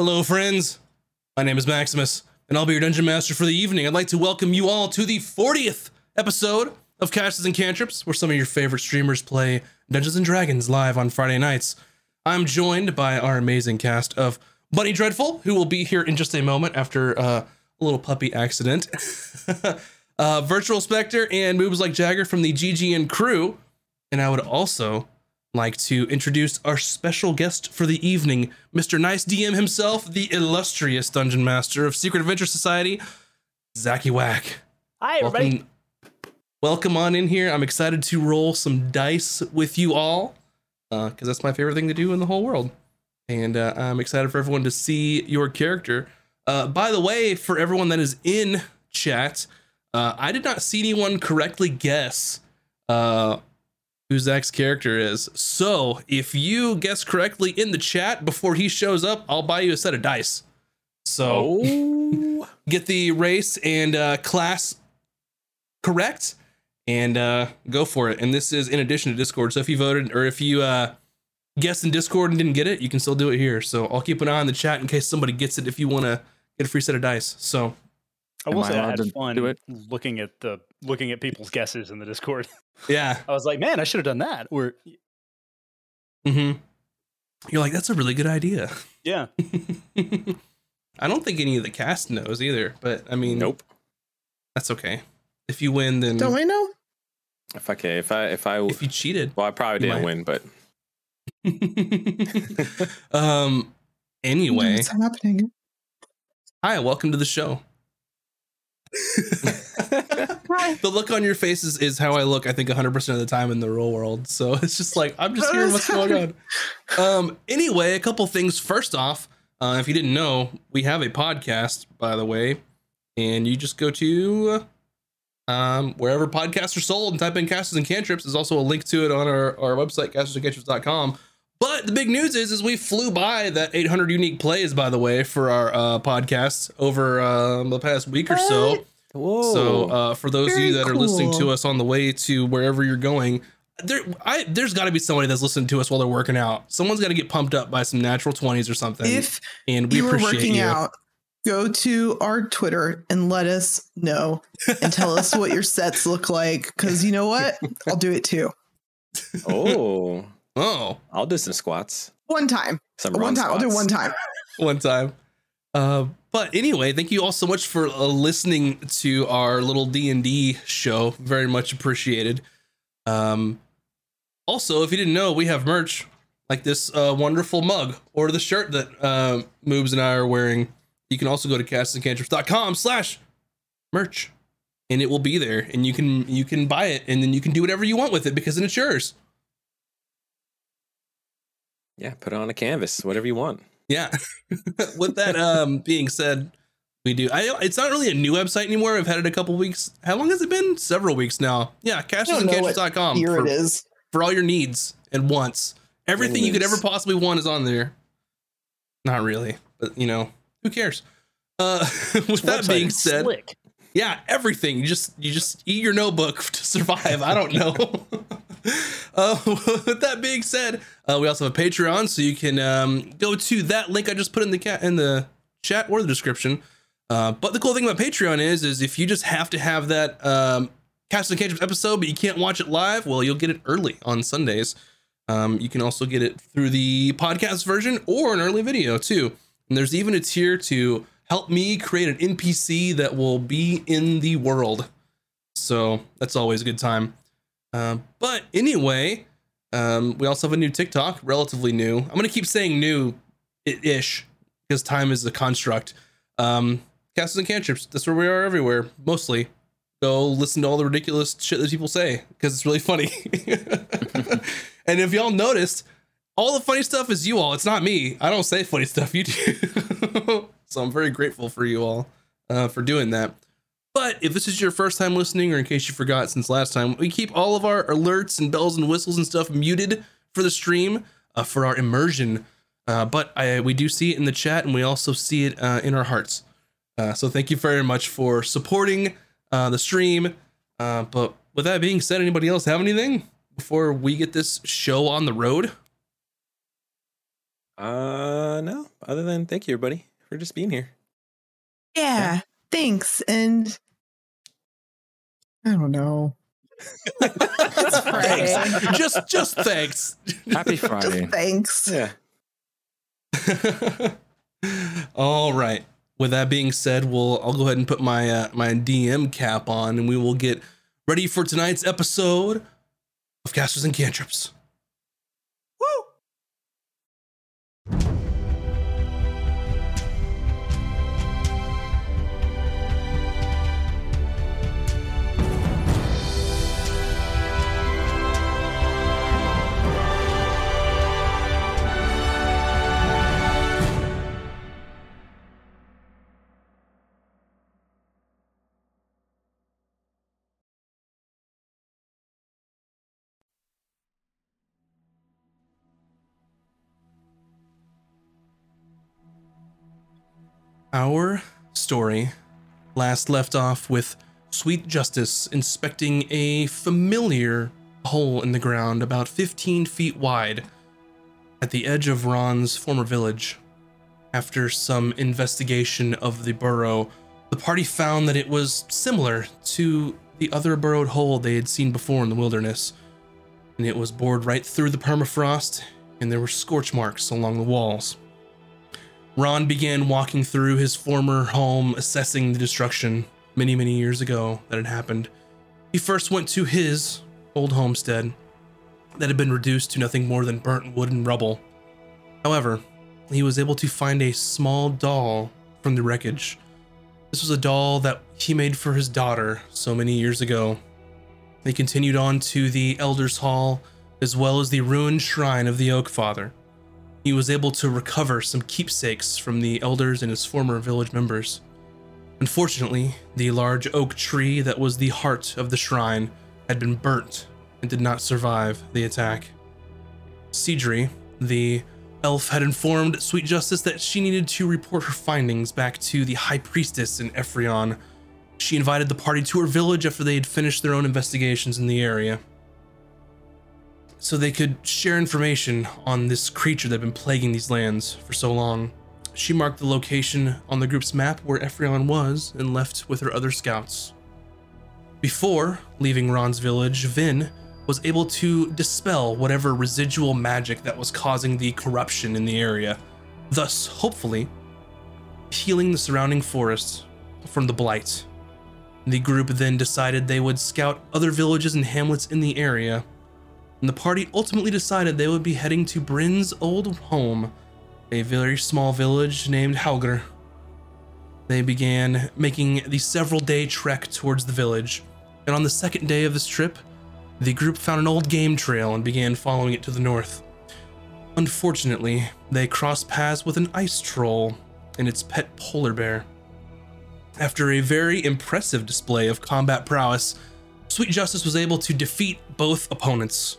Hello, friends. My name is Maximus, and I'll be your dungeon master for the evening. I'd like to welcome you all to the 40th episode of Casters and Cantrips, where some of your favorite streamers play Dungeons and Dragons live on Friday nights. I'm joined by our amazing cast of Bunny Dreadful, who will be here in just a moment after uh, a little puppy accident. uh, Virtual Spectre and moves like Jagger from the GGN crew. And I would also like to introduce our special guest for the evening, Mr. Nice DM himself, the illustrious dungeon master of Secret Adventure Society, Zacky Whack. Hi, everybody. Welcome, welcome on in here. I'm excited to roll some dice with you all because uh, that's my favorite thing to do in the whole world. And uh, I'm excited for everyone to see your character. Uh, by the way, for everyone that is in chat, uh, I did not see anyone correctly guess uh, who Zach's character is. So if you guess correctly in the chat before he shows up, I'll buy you a set of dice. So Oh. get the race and uh, class correct and uh, go for it. And this is in addition to Discord. So if you voted or if you uh, guessed in Discord and didn't get it, you can still do it here. So I'll keep an eye on the chat in case somebody gets it if you want to get a free set of dice. So I will Am say I allowed had fun do it? looking at the looking at people's guesses in the Discord. yeah. I was like, man, I should have done that. Or hmm You're like, that's a really good idea. yeah, I don't think any of the cast knows either, but I mean, Nope. that's okay. If you win, then Don't I know? If I can, if I, if I, if you cheated. well, I probably didn't might. win, but um. Anyway, What's happening? hi, welcome to the show. the look on your faces is how I look. I think 100 percent of the time in the real world. So it's just like I'm just hearing what's going on. Um. Anyway, a couple things. First off, uh, if you didn't know, we have a podcast, by the way, and you just go to um, wherever podcasts are sold and type in casters and cantrips. There's also a link to it on our, our website, castersandcantrips.com. But the big news is, is we flew by that 800 unique plays, by the way, for our uh, podcast over um, the past week or so. What? whoa. So uh, for those of you Very that are listening to us on the way to wherever you're going, there, I, there's got to be somebody that's listening to us while they're working out. Someone's got to get pumped up by some natural 20s or something. If and we you were appreciate working you. out, go to our Twitter and let us know and tell us what your sets look like. Because you know what? I'll do it too. oh, Oh, I'll do some squats. One time. Some One run time. I'll do one time. one time. Uh, but anyway, thank you all so much for uh, listening to our little D and D show. Very much appreciated. Um, also, if you didn't know, we have merch like this uh, wonderful mug or the shirt that uh, Moobs and I are wearing. You can also go to castsandcantrips.com slash merch, and it will be there, and you can you can buy it, and then you can do whatever you want with it because then it's yours. Yeah, put it on a canvas, whatever you want. Yeah. With that um being said, we do. I it's not really a new website anymore. I've had it a couple weeks. How long has it been? Several weeks now. Yeah, I don't know what castersandcantrips.com Here for, it is. for all your needs and wants. Everything you could ever possibly want is on there. Not really, but you know, who cares? Uh with that being said, slick. yeah, everything. You just you just eat your notebook to survive. I don't know. uh, with that being said, uh, we also have a Patreon, so you can um, go to that link I just put in the cat in the chat or the description. Uh, but the cool thing about Patreon is, is if you just have to have that um, Cast Cantrips episode, but you can't watch it live, well, you'll get it early on Sundays. Um, you can also get it through the podcast version or an early video too. And there's even a tier to help me create an NPC that will be in the world. So that's always a good time. Um, but anyway, um, we also have a new TikTok, relatively new. I'm gonna keep saying new ish because time is a construct. Um, casters and cantrips. That's where we are everywhere, mostly. Go listen to all the ridiculous shit that people say because it's really funny. and if y'all noticed, all the funny stuff is you all. It's not me. I don't say funny stuff. You do. so I'm very grateful for you all uh, for doing that. But if this is your first time listening, or in case you forgot since last time, we keep all of our alerts and bells and whistles and stuff muted for the stream uh, for our immersion. Uh, but I, we do see it in the chat, and we also see it uh, in our hearts. Uh, so thank you very much for supporting uh, the stream. Uh, but with that being said, anybody else have anything before we get this show on the road? Uh, no. Other than thank you, everybody, for just being here. Yeah, thanks. And I don't know. Thanks. just just thanks. Happy Friday. Just thanks. Yeah. All right. With that being said, we'll I'll go ahead and put my uh, my DM cap on, and we will get ready for tonight's episode of Casters and Cantrips. Our story last left off with Sweet Justice inspecting a familiar hole in the ground about 15 feet wide at the edge of Ron's former village. After some investigation of the burrow, the party found that it was similar to the other burrowed hole they had seen before in the wilderness, and it was bored right through the permafrost, and there were scorch marks along the walls. Ron began walking through his former home, assessing the destruction many, many years ago that had happened. He first went to his old homestead that had been reduced to nothing more than burnt wood and rubble. However, he was able to find a small doll from the wreckage. This was a doll that he made for his daughter so many years ago. They continued on to the Elders Hall, as well as the ruined shrine of the Oak Father he was able to recover some keepsakes from the elders and his former village members. Unfortunately, the large oak tree that was the heart of the shrine had been burnt and did not survive the attack. Cedri, the elf, had informed Sweet Justice that she needed to report her findings back to the High Priestess in Ephrion. She invited the party to her village after they had finished their own investigations in the area so they could share information on this creature that had been plaguing these lands for so long. She marked the location on the group's map where Ephrion was and left with her other scouts. Before leaving Ron's village, Vin was able to dispel whatever residual magic that was causing the corruption in the area, thus, hopefully, healing the surrounding forest from the blight. The group then decided they would scout other villages and hamlets in the area and the party ultimately decided they would be heading to Bryn's old home, a very small village named Halger. They began making the several day trek towards the village, and on the second day of this trip, the group found an old game trail and began following it to the north. Unfortunately, they crossed paths with an ice troll and its pet polar bear. After a very impressive display of combat prowess, Sweet Justice was able to defeat both opponents,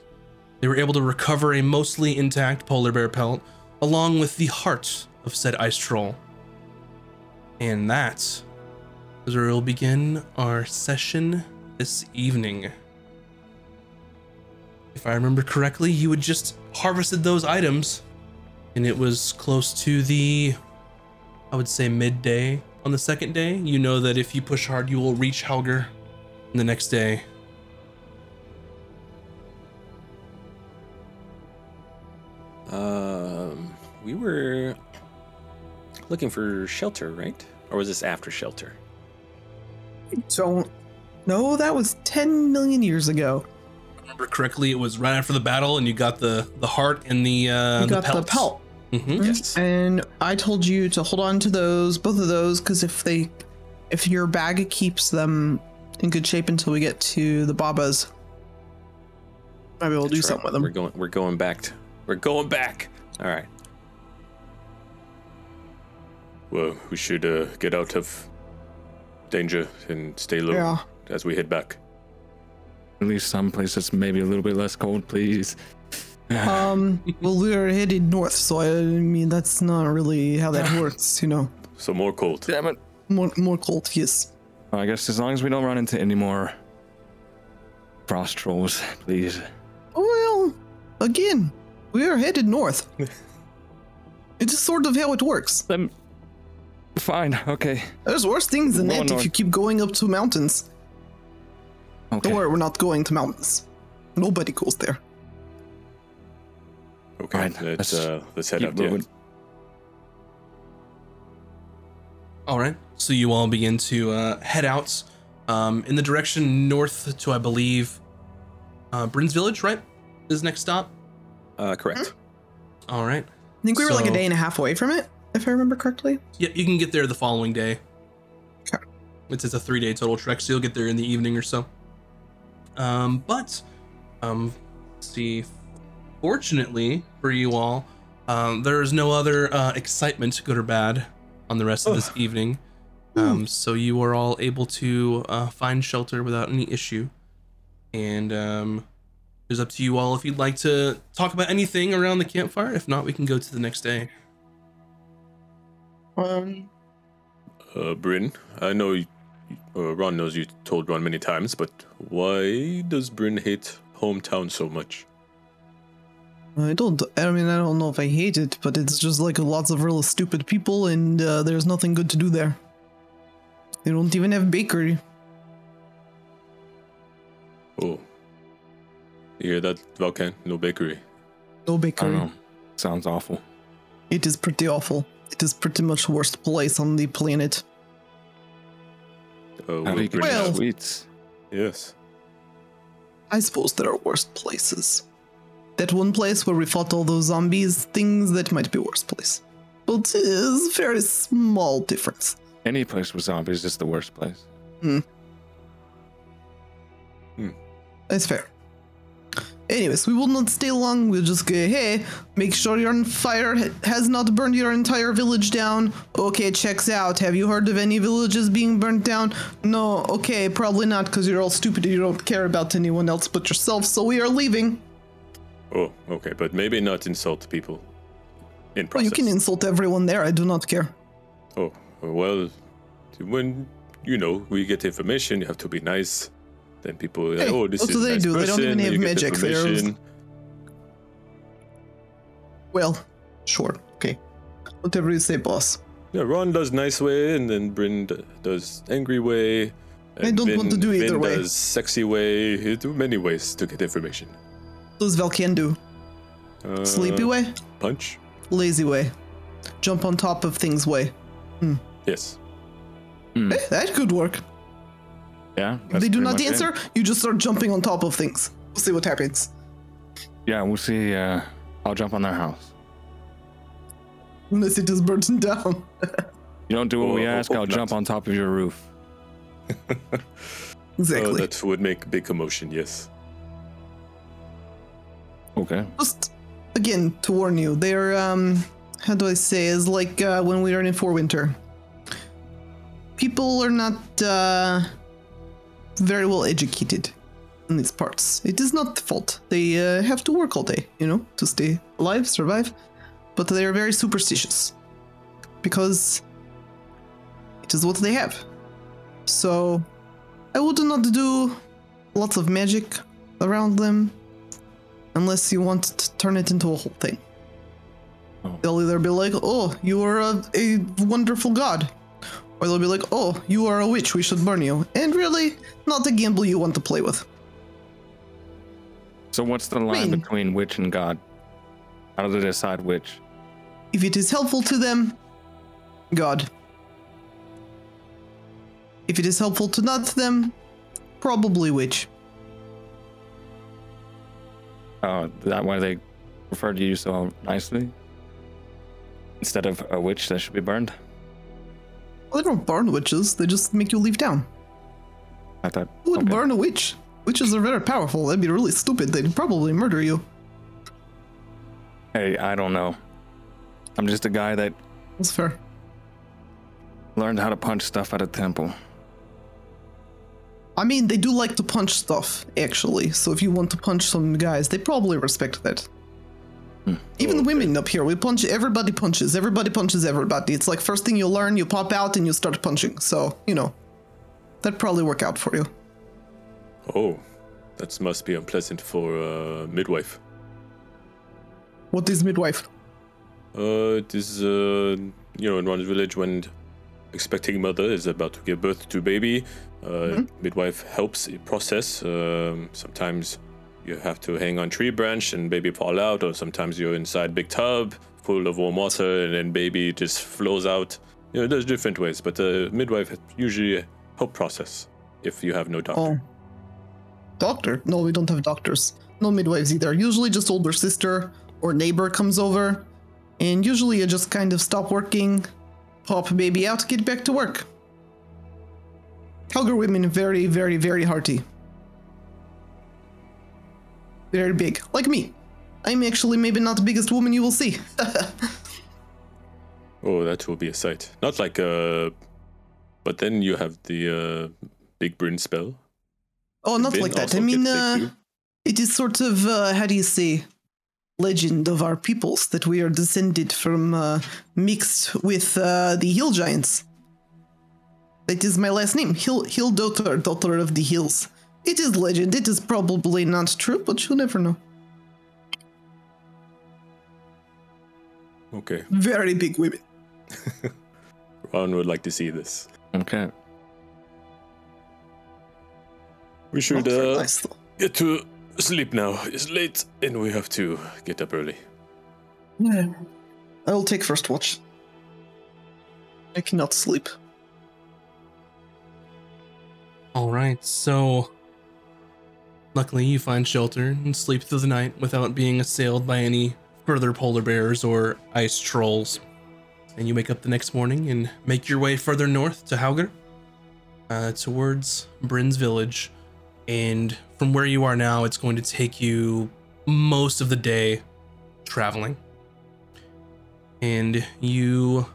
they were able to recover a mostly intact polar bear pelt, along with the heart of said ice troll. And that is where we'll begin our session this evening. If I remember correctly, you had just harvested those items, and it was close to the, I would say, midday on the second day. You know that if you push hard, you will reach Helger the next day. Looking for shelter, right? Or was this after shelter? Don't. No, that was 10 million years ago. remember correctly, it was right after the battle, and you got the the heart and the uh, You got the, pelts. pelt. Mhm. Yes. And I told you to hold on to those, both of those, because if they, if your bag keeps them in good shape until we get to the Babas, maybe we'll do right. something with them. We're going. We're going back. To, we're going back. All right. Well, we should uh, get out of danger and stay low Yeah. as we head back. At least some places maybe a little bit less cold, please. Um. well, we're headed north, so I mean that's not really how that works, you know. So more cold. Damn it. More, more cold, yes. Well, I guess as long as we don't run into any more frost trolls, please. Well, again, we are headed north. It is sort of how it works. Then, fine. Okay. There's worse things than that if you keep going up to mountains. Okay. Don't worry, we're not going to mountains. Nobody goes there. Okay, Right, let's let's uh, let's head Keep up. Yeah. moving. All right. So you all begin to uh, head out um, in the direction north to, I believe, uh, Bryn's Village. Right, is next stop. Uh, correct. All right. I think we were like a day and a half away from it, if I remember correctly. Yeah, you can get there the following day. Okay. It's, it's a three day total trek, so you'll get there in the evening or so. Um, but, um, let's see, fortunately for you all, um, there is no other uh, excitement, good or bad, on the rest of this evening. Um, so you are all able to uh, find shelter without any issue. And um, it's up to you all if you'd like to talk about anything around the campfire. If not, we can go to the next day. Um, Uh, Bryn, I know you, uh, Ron knows you told Ron many times, but why does Bryn hate hometown so much? I don't. I mean, I don't know if I hate it, but it's just like lots of real stupid people, and uh, there's nothing good to do there. They don't even have bakery. Oh, you hear that, Valken? No bakery. No I bakery. don't know. Sounds awful. It is pretty awful. It is pretty much the worst place on the planet. How do will you get Bryn- Well- your sweets? yes. I suppose there are worse places. That one place where we fought all those zombies, things that might be worse place. But it is a very small difference. Any place with zombies is the worst place. Hmm. Hmm. It's fair. Anyways, we will not stay long. We'll just go, hey, make sure your fire has not burned your entire village down. Okay, checks out. Have you heard of any villages being burnt down? No, okay, probably not because you're all stupid and you don't care about anyone else but yourself, so we are leaving. Oh, okay, but maybe not insult people. In Well, process. you can insult everyone there, I do not care. Oh, well, when you know we get information, you have to be nice. Then people, are like, Hey, oh, this what is do they nice do? They don't even and have you get magic, they're- information. Well, sure, okay. Whatever you say, boss. Yeah, Ron does nice way, and then Bryn does angry way. I don't want to do either Vin way. does sexy way. He do many ways to get information. What does Valken do? Uh, Sleepy way? Punch. Lazy way. Jump on top of things way. Yes. Hmm. Eh, that could work. Yeah. If they do not much it. answer, you just start jumping on top of things. We'll see what happens. Yeah, we'll see. Uh, I'll jump on their house. Unless it is burnt down. You don't do what Oh, we ask, oh, I'll jump on top of your roof. Oh, Exactly. that would make big commotion. Yes. Okay. Just again to warn you, they're um how do I say is like uh, when we are in Forwinter. People are not uh very well educated in these parts. It is not the fault. They uh, have to work all day, you know, to stay alive, survive. But they are very superstitious because it is what they have. So I would not do lots of magic around them unless you want to turn it into a whole thing. Oh. They'll either be like, "Oh, you are a, a wonderful god," or they'll be like, "Oh, you are a witch. We should burn you." And really, not a gamble you want to play with. So what's the line mean- between witch and god? How do they decide which? If it is helpful to them, God. If it is helpful to not them, probably witch. Oh, that why they refer to you so nicely? Instead of a witch that should be burned? Well, they don't burn witches; they just make you leave town. I thought. Who would okay. burn a witch? Witches are very powerful. That'd be really stupid. They'd probably murder you. Hey, I don't know. I'm just a guy that That's fair. learned how to punch stuff at a temple. I mean, they do like to punch stuff, actually. So if you want to punch some guys, they probably respect that. Even the Okay. women up here, we punch. Everybody punches. Everybody punches everybody. It's like first thing you learn, you pop out and you start punching. So you know, that'd probably work out for you. Oh, that must be unpleasant for uh, midwife. What is midwife? Uh, it is, uh, you know, in one's village when expecting mother is about to give birth to baby, uh, midwife helps process. Um, sometimes you have to hang on tree branch and baby fall out, or sometimes you're inside big tub full of warm water and then baby just flows out. You know, there's different ways, but uh, midwife usually help process if you have no doctor. Oh. Doctor? No, we don't have doctors. No midwives either. Usually just older sister or neighbor comes over. And usually you just kind of stop working, pop baby out, get back to work. Helger women very, very, very hearty. Very big. Like me. I'm actually maybe not the biggest woman you will see. Oh, that will be a sight. Not like uh, but then you have the uh, big Bryn spell. oh, not like that. I mean, uh. It is sort of, uh, how do you say, legend of our peoples that we are descended from, uh, mixed with uh, the hill giants. That is my last name, Hill Hill Daughter, daughter of the hills. It is legend. It is probably not true, but you never know. Okay, Very big women. Ron would like to see this. Okay. We should uh, nice, get to sleep now. It's late and we have to get up early. I'll take first watch. I cannot sleep. All right, so luckily you find shelter and sleep through the night without being assailed by any further polar bears or ice trolls. And you wake up the next morning and make your way further north to Hauger, uh, towards Bryn's village. And from where you are now, it's going to take you most of the day traveling. And you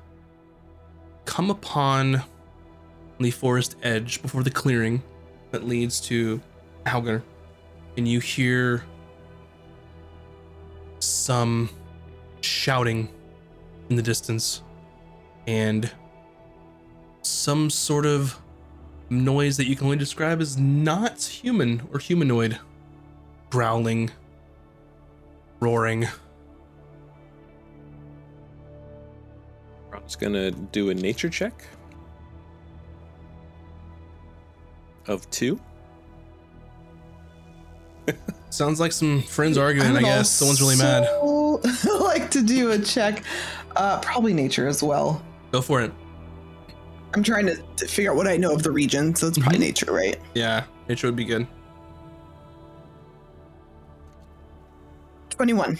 come upon the forest edge before the clearing that leads to Hauger, and you hear some shouting in the distance and some sort of noise that you can only describe as not human or humanoid growling roaring Ron's gonna do a nature check of two. sounds like some friends arguing i guess someone's really mad like to do a check. Uh, probably nature as well. go for it I'm trying to, to figure out what I know of the region, so it's probably Mhm. nature, right? yeah nature would be good 21.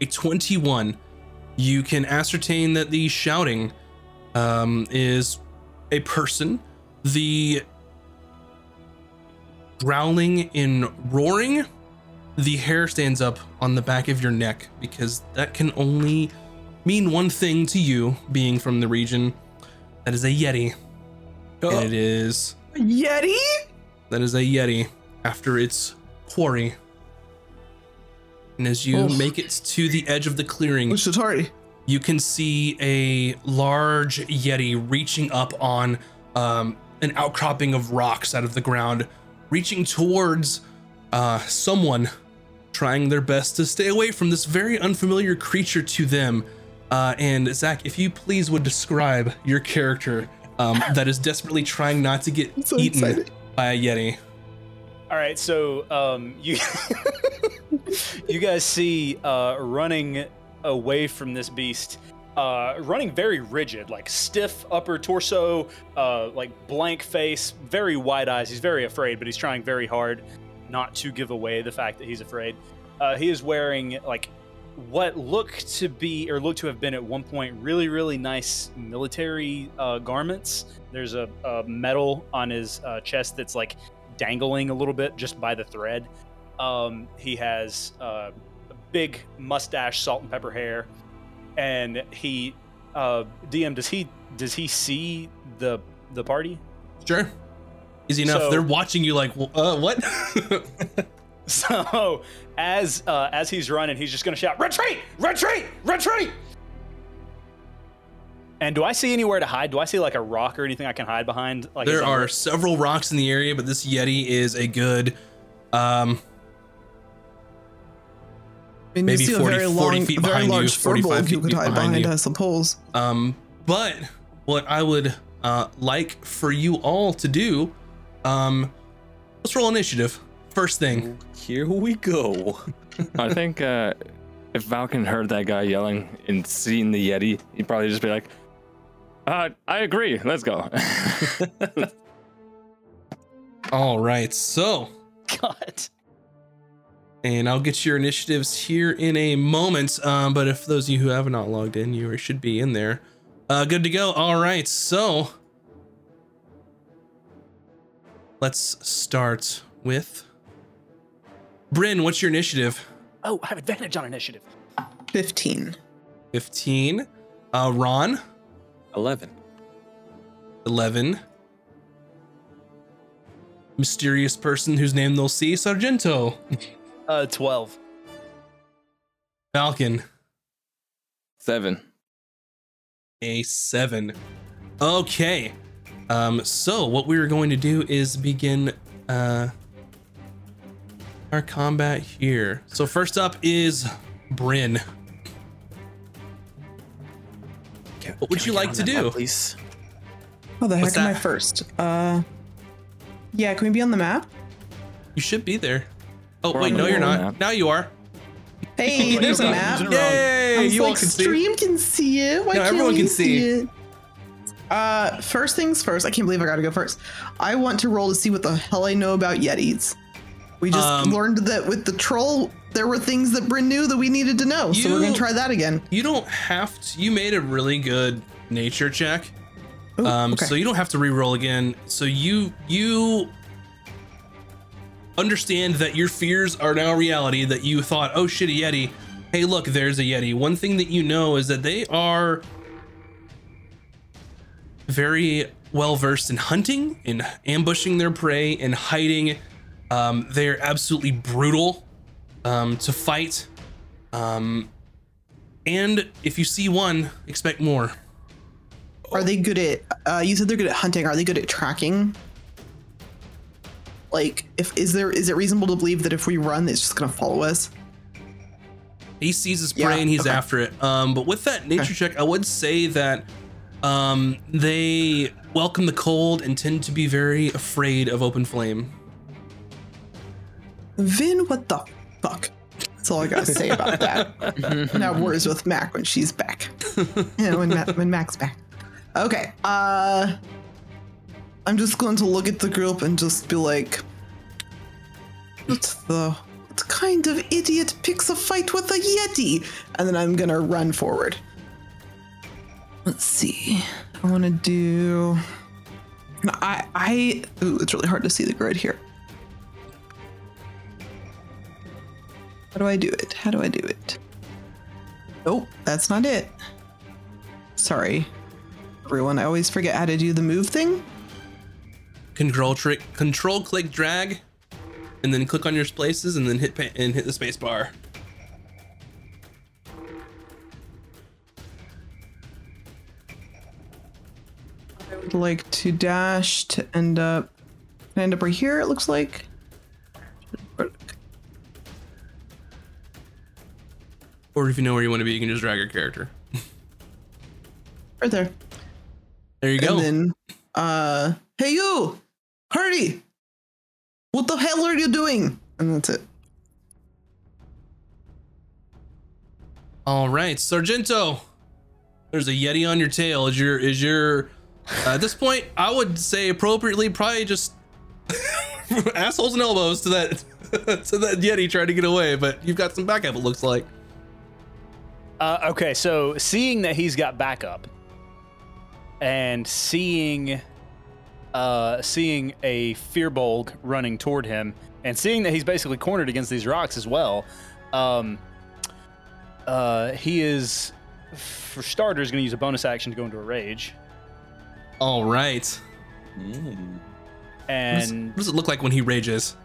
a 21 you can ascertain that the shouting um, is a person the growling and roaring the hair stands up on the back of your neck because that can only mean one thing to you being from the region that is a yeti and it is Yeti? that is a Yeti after its quarry. And as you Oh. make it to the edge of the clearing, Ushatari. you can see a large Yeti reaching up on um, an outcropping of rocks out of the ground, reaching towards uh, someone, trying their best to stay away from this very unfamiliar creature to them. Uh, and Zach, if you please would describe your character um, that is desperately trying not to get so eaten excited. by a Yeti. All right, so um, you you guys see uh, running away from this beast, uh, running very rigid, like stiff upper torso, uh, like blank face, very wide eyes. He's very afraid, but he's trying very hard not to give away the fact that he's afraid. Uh, he is wearing like what look to be or look to have been at one point really really nice military uh, garments. There's a, a medal on his uh, chest that's like dangling a little bit just by the thread. Um, he has a big mustache, salt and pepper hair, and he uh, DM does he does he see the the party? Sure. Easy enough. So- They're watching you like, uh, what? So as uh, as he's running, he's just gonna shout, "Retreat! Retreat! Retreat!" And do I see anywhere to hide? Do I see like a rock or anything I can hide behind? Like there are several rocks in the area, but this Yeti is a good um I mean, Maybe you see 40 a very 40 long, feet very behind you, large 45 firbolg you feet could behind behind, you. I suppose. Um, but what I would uh, like for you all to do, um, let's roll initiative. First thing. Here we go. I think uh, if Valken heard that guy yelling and seen the Yeti, he'd probably just be like, uh, I agree. Let's go. All right. So, God. And I'll get your initiatives here in a moment. Um, but if those of you who have not logged in, you should be in there. Uh, good to go. All right. So, let's start with Bryn. What's your initiative? Oh, I have advantage on initiative. 15. 15. Uh, Ron, 11. 11. Mysterious person whose name they'll see, Sargento. Uh, 12. Falcon, Seven. a 7. Okay. Um, so what we are going to do is begin uh our combat here. So first up is Bryn. What would you like to do? please? Oh, the heck What's am I first? Uh, yeah, can we be on the map? You should be there. Oh We're wait, no, you're not. map. Now you are. Hey, there's a Using map. it. Yay! I was You all like, can see. stream can see it. Why No, can't everyone can see. it? Uh, first things first. I can't believe I got to go first. I want to roll to see what the hell I know about Yetis. We just Um, learned that with the troll, there were things that Bryn knew that we needed to know. so we're gonna try that again. You don't have to. You made a really good nature check. Ooh, Um, okay. so you don't have to re-roll again. So you you understand that your fears are now reality. That you thought, oh shit, a yeti. Hey, look, there's a yeti. One thing that you know is that they are very well versed in hunting, in ambushing their prey, in hiding. Um, they're absolutely brutal um, to fight. Um, and if you see one, expect more. Are they good at? Uh, you said they're good at hunting. Are they good at tracking? Like, if is there is it reasonable to believe that if we run, it's just gonna follow us? He sees his Yeah, prey and he's okay. after it. Um, but with that nature check, I would say that um, they welcome the cold and tend to be very afraid of open flame. Vin, what the fuck? That's all I gotta say about that. now words with Mac when she's back. yeah, when Ma- when Mac's back. Okay. Uh, I'm just going to look at the group and just be like, "What the? What kind of idiot picks a fight with a yeti?" And then I'm gonna run forward. Let's see. I want to do. I I. Ooh, it's really hard to see the grid here. How do I do it? How do I do it? Nope, that's not it. Sorry. Everyone, I always forget how to do the move thing. Control trick, control click drag, and then click on your places and then hit pa- and hit the space bar. I would like to dash to end up can I end up right here, it looks like. Or if you know where you want to be, you can just drag your character. Right there. There you go. And then uh hey you! Hardy! What the hell are you doing? And that's it. All right, Sargento. There's a yeti on your tail. Is your is your uh, at this point? I would say appropriately, probably just assholes and elbows to that to that yeti trying to get away. But you've got some backup. It looks like. Uh, okay, so seeing that he's got backup, and seeing, uh, seeing a Firbolg running toward him, and seeing that he's basically cornered against these rocks as well, um, uh, he is, for starters, going to use a bonus action to go into a rage, All right. Mm. What does- and what does it look like when he rages?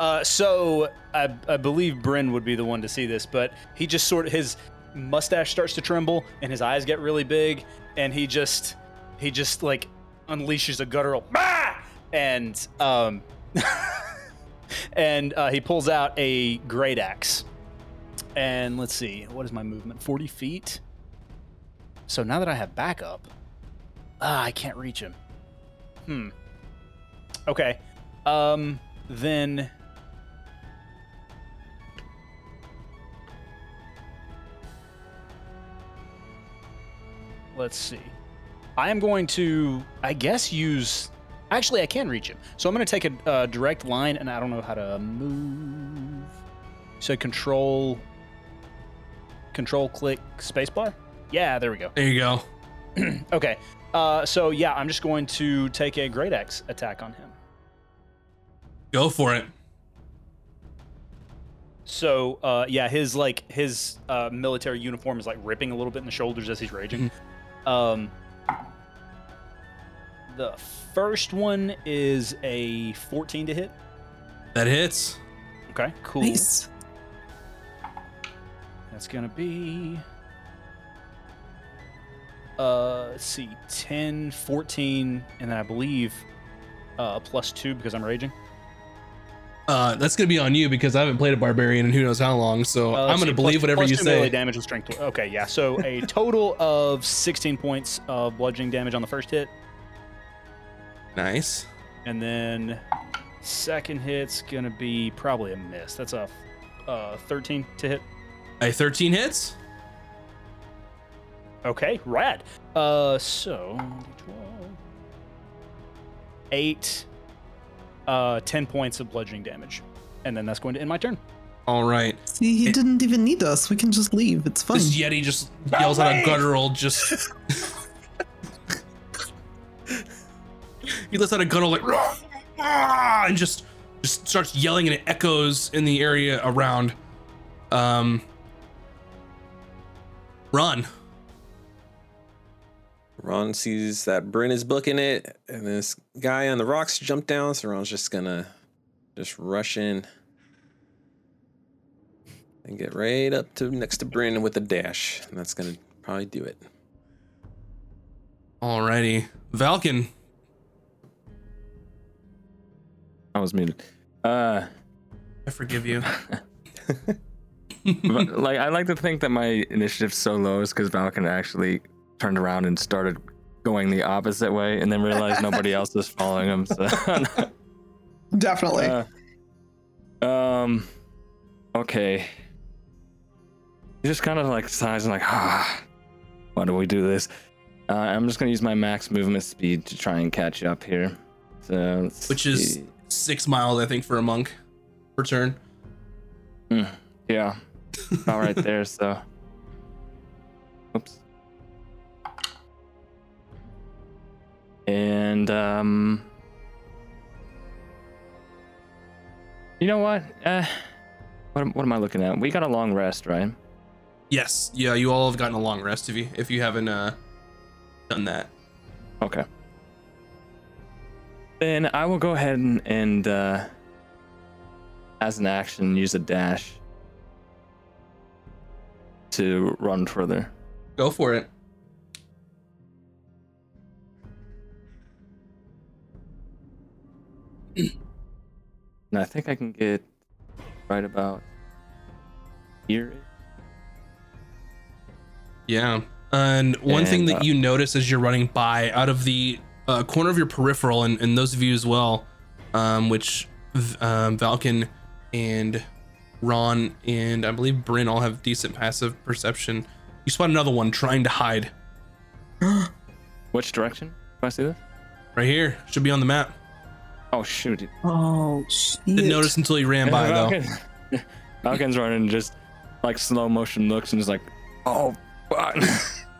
Uh, so I, I believe Bryn would be the one to see this, but he just sort of his mustache starts to tremble and his eyes get really big, and he just he just like unleashes a guttural bah! and um and uh, he pulls out a great axe and let's see, what is my movement? 40 feet. So now that I have backup, ah, I can't reach him. Hmm. Okay. Um, then. Let's see. I am going to, I guess, use. Actually, I can reach him. So I'm going to take a uh, direct line, and I don't know how to move. So control, control, click, spacebar. Yeah, there we go. There you go. Okay. Uh, so yeah, I'm just going to take a Great Axe attack on him. Go for it. So uh, yeah, his like his uh, military uniform is like ripping a little bit in the shoulders as he's raging. um, the first one is a 14 to hit. That hits. Okay, cool. Nice. That's gonna be. Uh, let's see, 10, 14, and then I believe uh, plus two because I'm raging. Uh, that's gonna be on you because I haven't played a barbarian in who knows how long. So Uh, I'm gonna see, believe plus- whatever plus you two melee say. damage with strength. Okay, yeah. So a total of 16 points of bludgeoning damage on the first hit, Nice. and then second hit's gonna be probably a miss. That's a uh, 13 to hit. A 13 hits. Okay, rad. Uh, so 12, eight, uh, 10 points of bludgeoning damage, and then that's going to end my turn. All right. See, he It- didn't even need us. We can just leave. It's fun. This Yeti just yells out a guttural. Just he lets out a guttural like "Rah!" and just just starts yelling and it echoes in the area around. Um, run. Ron sees that Bryn is booking it, and this guy on the rocks jumped down. So Ron's just gonna just rush in and get right up to next to Bryn with a dash, and that's gonna probably do it. Alrighty, Valken. I was muted. Uh, I forgive you. but, like I like to think that my initiative's so low is because Valken actually turned around and started going the opposite way, and then realized nobody else was following him. So, Definitely. uh, um, okay. He just kind of like sighs and like, ah, why do we do this? Uh, I'm just gonna use my max movement speed to try and catch up here. So, let's Which is see. Six miles, I think, for a monk per turn. yeah, about right there. So, oops. And um, you know what? Uh, what am- what am I looking at? We got a long rest, right? Yes, yeah, you all have gotten a long rest if you if you haven't uh done that. Okay. Then I will go ahead and, and uh, as an action, use a dash to run further. Go for it. And I think I can get right about here. Yeah. And one thing that uh, you notice as you're running by, out of the uh, corner of your peripheral, and, and those of you as well, um, which um, Valken and Ron and I believe Bryn all have decent passive perception. You spot another one trying to hide Which direction? Do I see this? right here. Should be on the map. Oh shoot! oh, shit. Didn't notice until he ran by though. Falcon- Falcon's running, just like slow motion looks, and is like, "Oh, fuck."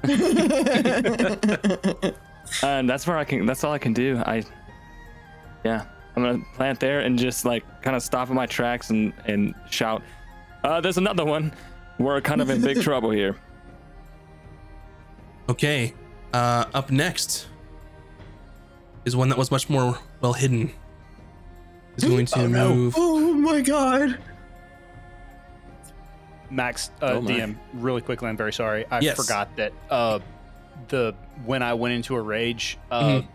and that's where I can. That's all I can do. I, yeah, I'm gonna plant there and just like kind of stop in my tracks and and shout, uh, "There's another one. We're kind of in big trouble here." Okay. Uh, up next is one that was much more well hidden. Is going to Oh, no. Oh my god. Max, uh, Oh my. DM, really quickly, I'm very sorry. I Yes. forgot that uh, the when I went into a rage, uh, Mhm.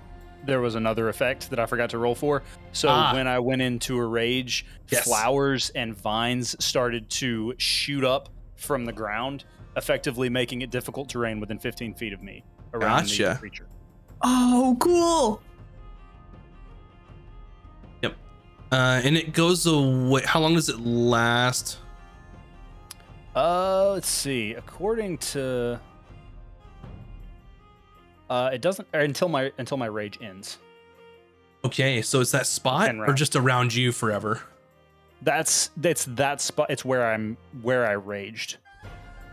there was another effect that I forgot to roll for. So Ah. when I went into a rage, Yes. flowers and vines started to shoot up from the ground, effectively making it difficult terrain within 15 feet of me around the creature. Oh, cool. Yep. Uh, and it goes away. How long does it last? Uh, let's see. According to, uh, it doesn't or until my until my rage ends. Okay, so it's that spot or just around you forever? That's that's that spot. It's where I'm where I raged.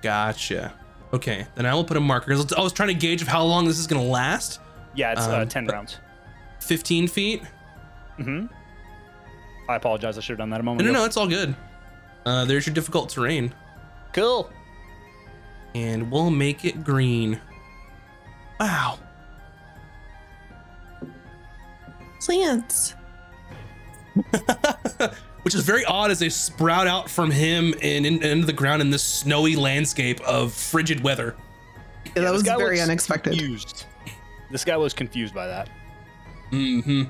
Gotcha. Okay, then I will put a marker. I was trying to gauge of how long this is gonna last. Yeah, it's uh, Um, 10 rounds. 15 feet? Mm-hmm. I apologize. I should have done that a No, moment no, ago. no, it's all good. Uh, there's your difficult terrain, Cool. and we'll make it green. Wow. Plants. Which is very odd as they sprout out from him and in, into the ground in this snowy landscape of frigid weather. Yeah, that this was guy very looks unexpected. Confused. This guy was confused by that. hmm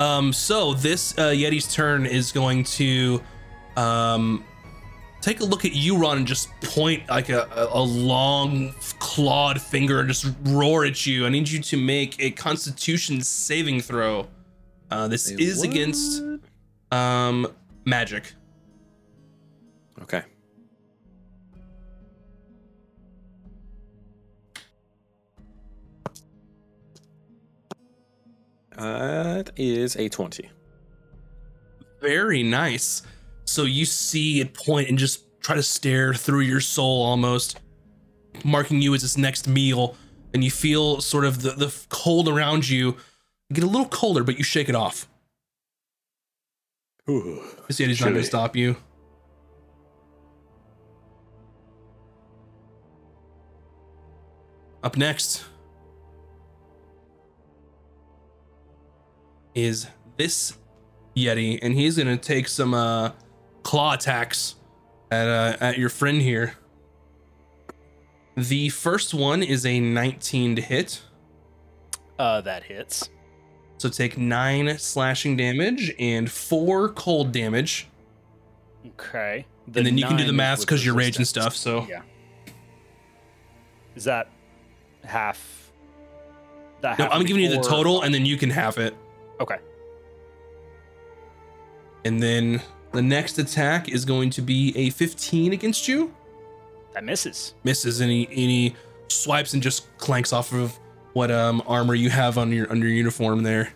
Um, so this uh, Yeti's turn is going to um, take a look at you, Ron, and just point like a, a, a long clawed finger and just roar at you. I need you to make a Constitution saving throw. Uh, this is against um, magic. Okay. That is a 20. Very nice. So you see it point and just try to stare through your soul almost, marking you as its next meal. And you feel sort of the, the cold around you get a little colder, but you shake it off. Ooh. This Yeti's not going to stop you. Up next is this Yeti, and he's gonna take some uh, claw attacks at uh, at your friend here. The first one is a 19 to hit, Uh, that hits. so take nine slashing damage and four cold damage. Okay. and then you can do the math because you're rage and stuff. So Yeah. Is that half? That no, half I'm giving you the total, and then you can have it. Okay. And then the next attack is going to be a 15 against you. That misses. Misses, and he, and he swipes and just clanks off of what um armor you have on your under your uniform there.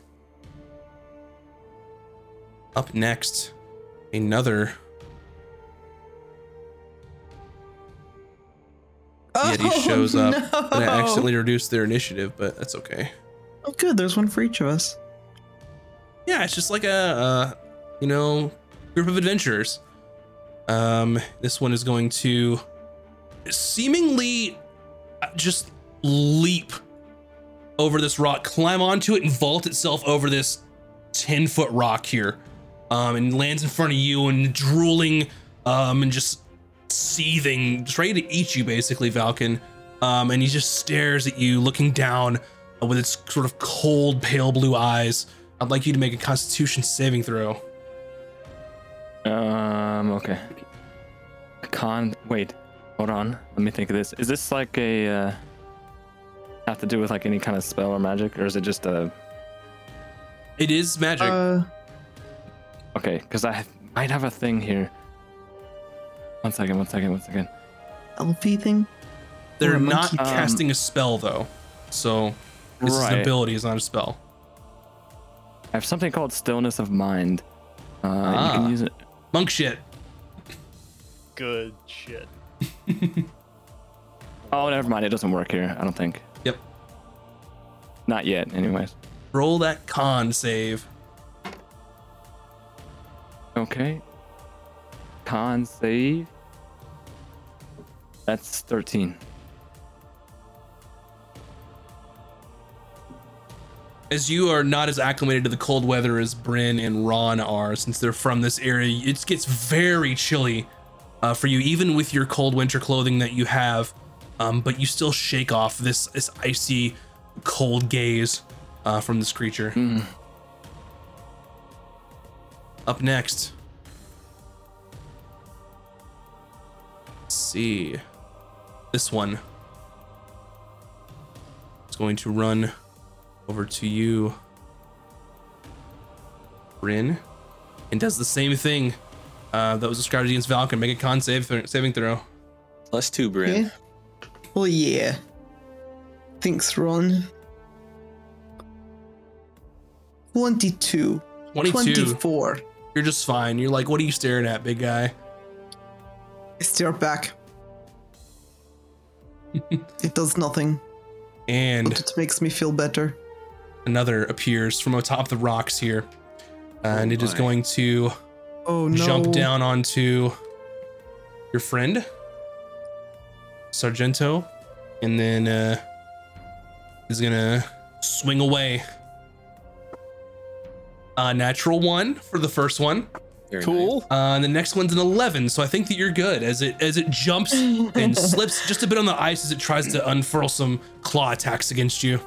Up next, another Yeti shows up. Oh, No. And I accidentally reduced their initiative, but that's okay. Oh, good. There's one for each of us. Yeah, it's just like a, uh, you know, group of adventurers. Um, this one is going to seemingly uh, just leap over this rock, climb onto it, and vault itself over this 10 foot rock here. Um, and lands in front of you and drooling, um, and just seething, just ready to eat you, basically, Valken. Um, and he just stares at you, looking down uh, with its sort of cold, pale blue eyes. I'd like you to make a Constitution saving throw. Um. Okay. Con. Wait. Hold on. Let me think of this. Is this like a uh, have to do with like any kind of spell or magic, or is it just a It is magic. Uh, okay? Because I might have a thing here. One second. One second. One second. LP thing. They're or not monkey. Um, casting a spell though, so this is an ability, it's not a spell. I have something called Stillness of Mind. Uh, You Ah. can use it. Monk shit. Good shit. Oh, never mind. It doesn't work here. I don't think. Yep. Not yet. Anyways. Roll that con save. Okay. Con save. That's 13. As you are not as acclimated to the cold weather as Bryn and Ron are, since they're from this area, it gets very chilly uh, for you, even with your cold winter clothing that you have. Um, but you still shake off this this icy, cold gaze uh, from this creature. Mm. Up next, see. This one is going to run over to you, Bryn, and does the same thing uh, that was described against Valken. Make a con save saving throw. Plus two, Bryn. Okay. Well, yeah. Thanks, Ron. 22. 22. 24. You're just fine. You're like, what are you staring at, big guy? I stare back. it does nothing, And but it makes me feel better. Another appears from atop the rocks here. And Oh it is my. going to Oh no. jump down onto your friend, Sargento, and then uh, is gonna swing away. Uh, natural one for the first one. Very Cool. Uh, and the next one's an 11, so I think that you're good as it as it jumps and slips just a bit on the ice as it tries to unfurl some claw attacks against you.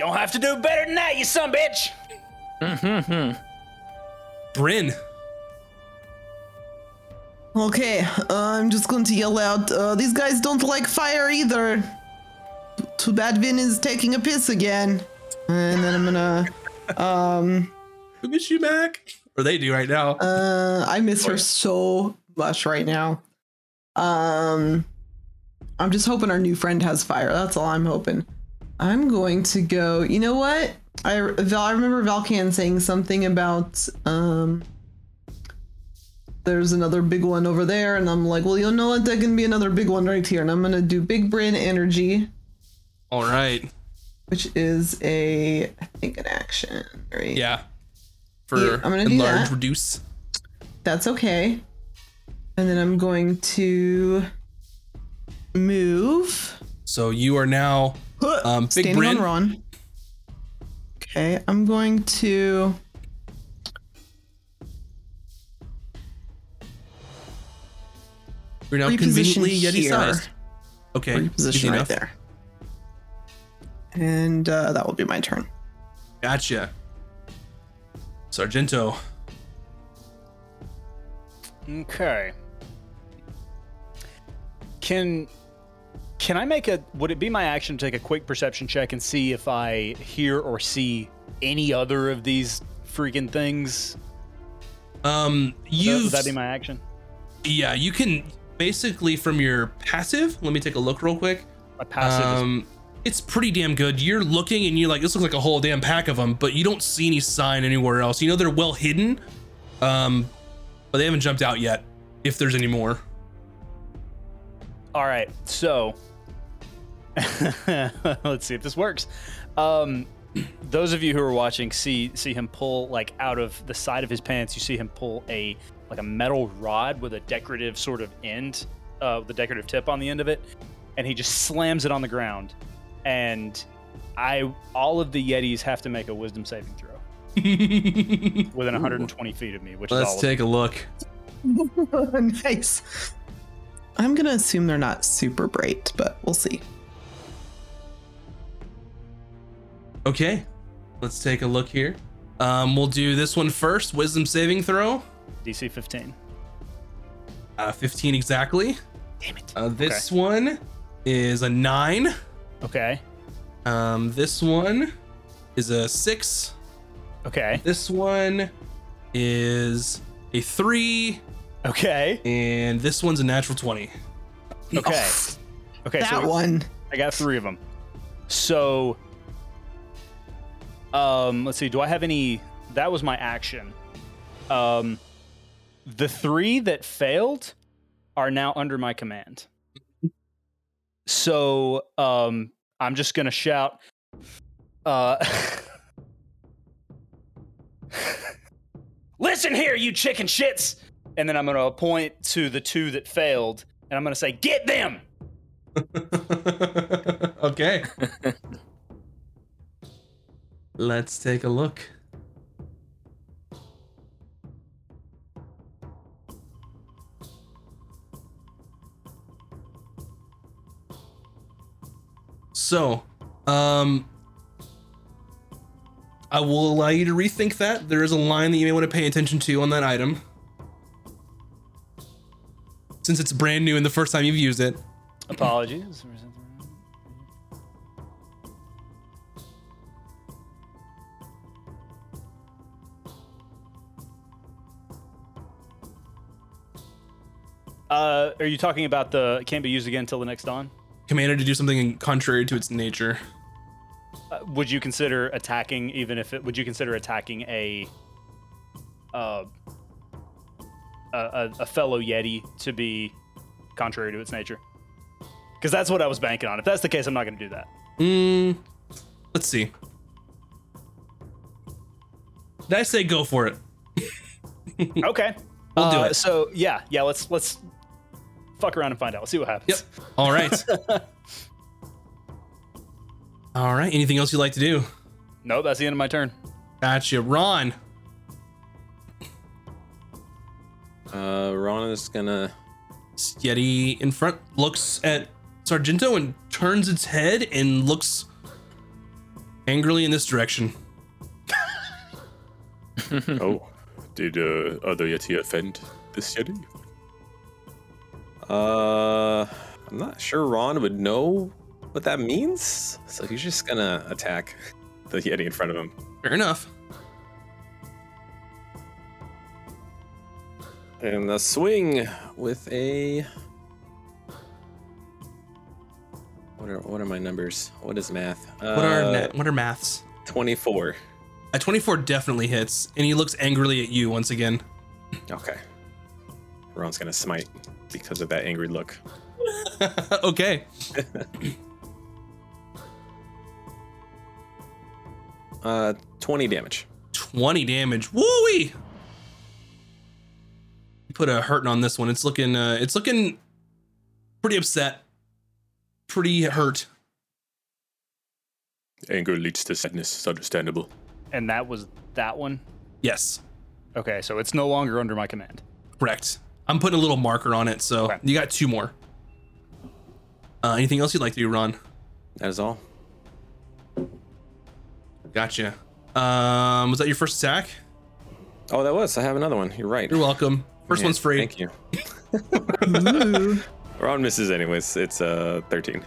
Gonna have to do better than that, you son bitch. Mm-hmm. Bryn, Okay, uh, I'm just going to yell out. Uh, these guys don't like fire either. Too bad Vin is taking a piss again. And then I'm gonna. Um, we miss you, Mac. Or they do right now. uh, I miss her so much right now. Um, I'm just hoping our new friend has fire. That's all I'm hoping. I'm going to go. You know what? I I remember Valken saying something about um. There's another big one over there, and I'm like, well, you know what? There can be another big one right here, and I'm gonna do Big Brain Energy, All right. which is a I think an action, right? Yeah. For Yeah, I'm gonna enlarge, that. reduce. That's okay. And then I'm going to move. So you are now um, Big Standing Bryn. on Ron. Okay, I'm going to. You're now Reposition conveniently Yeti here. sized. Okay. easy reposition right enough. there. And uh, that will be my turn. Gotcha. Sargento. Okay. Can can I make a would it be my action to take a quick perception check and see if I hear or see any other of these freaking things? Um, Would that- you've would that be my action? yeah, you can basically from your passive. Let me take a look real quick. My passive is Um, it's pretty damn good. You're looking and you're like, this looks like a whole damn pack of them, but you don't see any sign anywhere else. You know they're well hidden, um, but they haven't jumped out yet. If there's any more. All right, so let's see if this works. Um, those of you who are watching see see him pull like out of the side of his pants. You see him pull a like a metal rod with a decorative sort of end, uh, the decorative tip on the end of it, and he just slams it on the ground. And I all of the Yetis have to make a Wisdom saving throw within 120 feet of me, which. Let's of take a look. nice. I'm gonna assume they're not super bright, but we'll see. Okay, let's take a look here. Um, we'll do this one first. Wisdom saving throw. DC 15. Uh, 15 exactly. Damn it. Uh, this one is a nine. Okay. Um, this one is a six. Okay. This one is a three, Okay. and this one's a natural 20. Okay. Okay. that so one. I got three of them. So, um, let's see. Do I have any? That was my action. Um, the three that failed are now under my command. So, um, I'm just gonna shout. Uh, listen here, you chicken shits! And then I'm gonna point to the two that failed, and I'm gonna say, "Get them!" okay. Let's take a look. So, um, I will allow you to rethink that. There is a line that you may want to pay attention to on that item. since it's brand new and the first time you've used it. Apologies. Uh, are you talking about the can't be used again until the next dawn? Commanded to do something contrary to its nature. Uh, would you consider attacking, even if it? Would you consider attacking a, uh, a, a, fellow Yeti to be contrary to its nature? Because that's what I was banking on. If that's the case, I'm not going to do that. Mm, let's see. Did I say go for it? Okay. We'll do Uh, it. So yeah, yeah. Let's let's fuck around and find out. Let's see what happens. Yep. All right. All right. Anything else you'd like to do? No, that's the end of my turn. Gotcha. Ron. Uh, Ron is gonna. Yeti in front looks at Sargento and turns its head and looks angrily in this direction. oh, did uh, other Yeti offend this Yeti? Uh, I'm not sure Ron would know what that means, so he's just gonna attack the Yeti in front of him. Fair enough. And the swing with a. What are what are my numbers? What is math? What are Uh, na- what are maths? 24. A 24 definitely hits, and he looks angrily at you once again. Okay. Ron's gonna smite because of that angry look. okay. Uh, 20 damage. 20 damage. Woo-wee! Put a hurting on this one. It's looking uh it's looking pretty upset. Pretty hurt. Anger leads to sadness. It's understandable. And that was that one. Yes. Okay, so it's no longer under my command. Correct. I'm putting a little marker on it, so Okay. you got two more. Uh, anything else you'd like to do, Ron? That is all. Gotcha. Um, was that your first attack? Oh, that was. I have another one. You're right. You're welcome. First Yeah, one's free. Thank you. Ooh. Ron misses anyways. It's uh 13.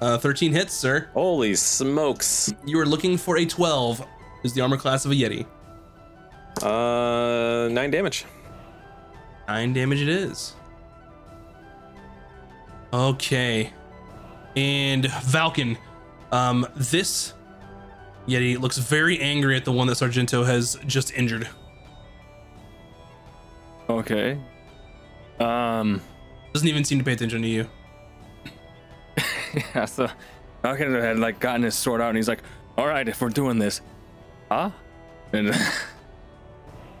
Uh, 13 hits, sir. Holy smokes. You are looking for a 12. Is the armor class of a Yeti. Uh, nine damage. Nine damage it is. Okay. And Valken, um, this Yeti looks very angry at the one that Sargento has just injured. Okay. Um. Doesn't even seem to pay attention to you. Yeah. So Valken had like gotten his sword out, and he's like, "All right, if we're doing this, huh?" And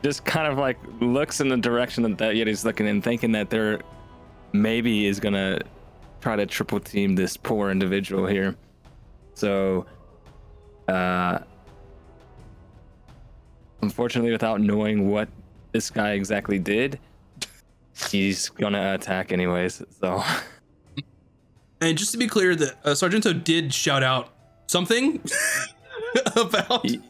just kind of like looks in the direction that that Yeti's looking in, thinking that there maybe is gonna try to triple team this poor individual here. So, uh, unfortunately, without knowing what this guy exactly did, he's gonna attack anyways. So. And just to be clear, that uh, Sargento did shout out something about, He-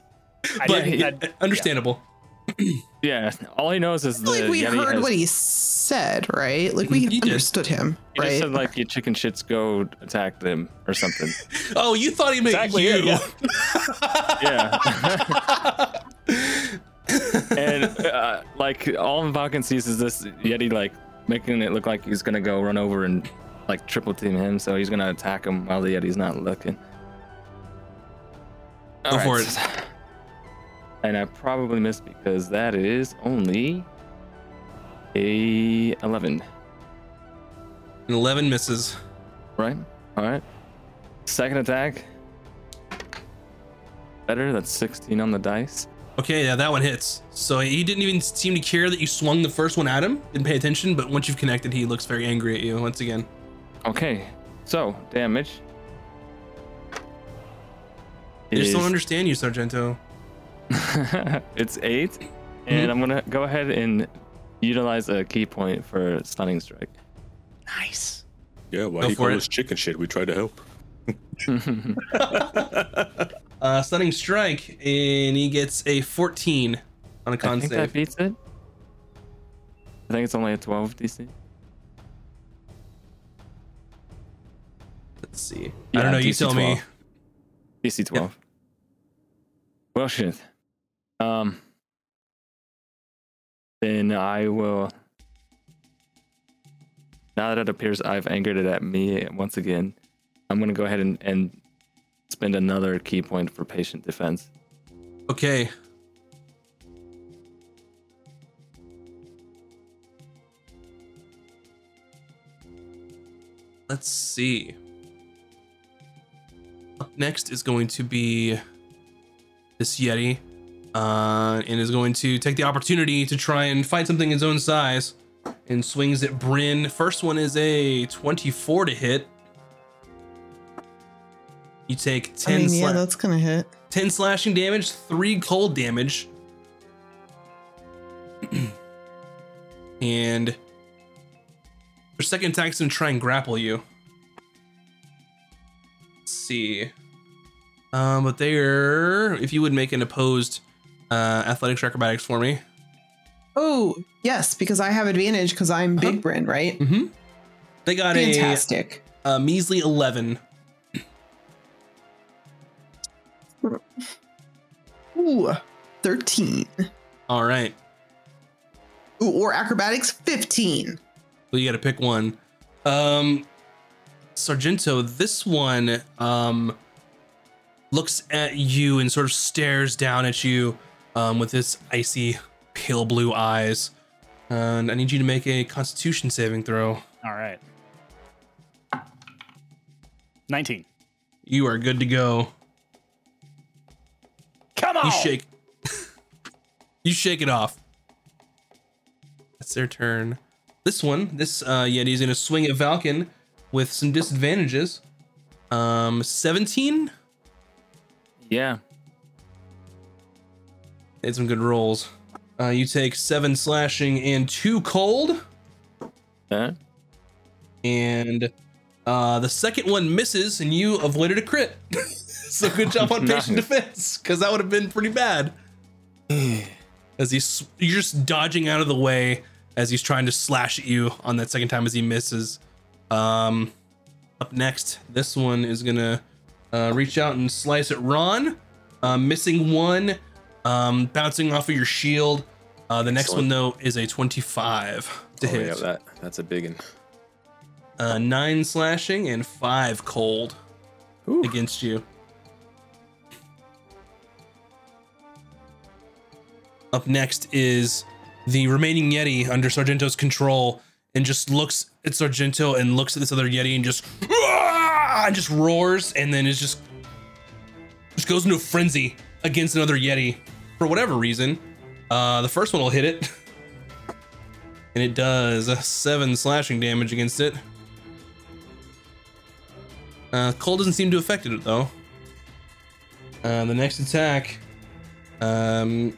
but didn't. he- I- understandable. Yeah, all he knows is the like we Yeti heard has, what he said, right? Like we He did. understood him, he just said like your chicken shits go attack them or something. Oh, you thought he meant Exactly, you. yeah, yeah. and uh, like all Valken sees is this Yeti like making it look like he's gonna go run over and like triple team him, so he's gonna attack him while the Yeti's not looking. Go for it. And I probably missed because that is only a 11. And 11 misses. Right? All right. Second attack. Better. That's 16 on the dice. Okay, yeah, that one hits. So he didn't even seem to care that you swung the first one at him. Didn't pay attention, but once you've connected, he looks very angry at you once again. Okay. So, damage. I just don't understand you, Sargento. it's eight, and mm-hmm. I'm gonna go ahead and utilize a ki point for stunning strike. Nice. Yeah, why Go you call this chicken shit? We try to help. Uh, stunning strike, and he gets a 14 on a con think that beats it. I think it's only a 12 DC. Let's see. I don't know. You DC tell me. DC 12. Well, shit. Um, then I will. Now that it appears I've angered it at me once again, I'm going to go ahead and, and spend another ki point for patient defense. Okay. Let's see. Up next is going to be this Yeti, uh, and is going to take the opportunity to try and find something his own size, and swings at Bryn. First one is a 24 to hit. You take 10 I mean, yeah, that's gonna hit. 10 slashing damage, 3 cold damage. and your second attack's gonna try and grapple you. Let's see. Um, but they're if you would make an opposed uh athletics or acrobatics for me. Oh yes, because I have advantage because I'm Uh-huh. Big Bryn, right? Mm-hmm. They got Fantastic. a, a measly 11. Ooh, thirteen. All right. Ooh, or acrobatics, fifteen. Well, you got to pick one. Um, Sargento, this one um looks at you and sort of stares down at you um, with his icy pale blue eyes. And I need you to make a Constitution saving throw. All right. 19. You are good to go. Come on. You shake. you shake it off. That's their turn. This one, this uh, Yeti's gonna swing at Valken with some disadvantages. Um, 17. Yeah. Made some good rolls. Uh, you take seven slashing and two cold, Huh? and uh, the second one misses, and you avoided a crit. so good job on patient defense, because that would have been pretty bad. as he's you're just dodging out of the way as he's trying to slash at you on that second time as he misses. Um, up next, this one is gonna uh, reach out and slice at Ron, uh, missing one, um, bouncing off of your shield. Uh, the next Excellent. one though is a 25 to Oh, hit. yeah, that that's a big one. uh, nine slashing and five cold Ooh. against you. Up next is the remaining Yeti under Sargento's control and just looks at Sargento and looks at this other Yeti and just and just roars and then is just just goes into a frenzy against another Yeti for whatever reason. Uh, the first one will hit it. And it does seven slashing damage against it. Uh, cold doesn't seem to affect it though. Uh, the next attack um,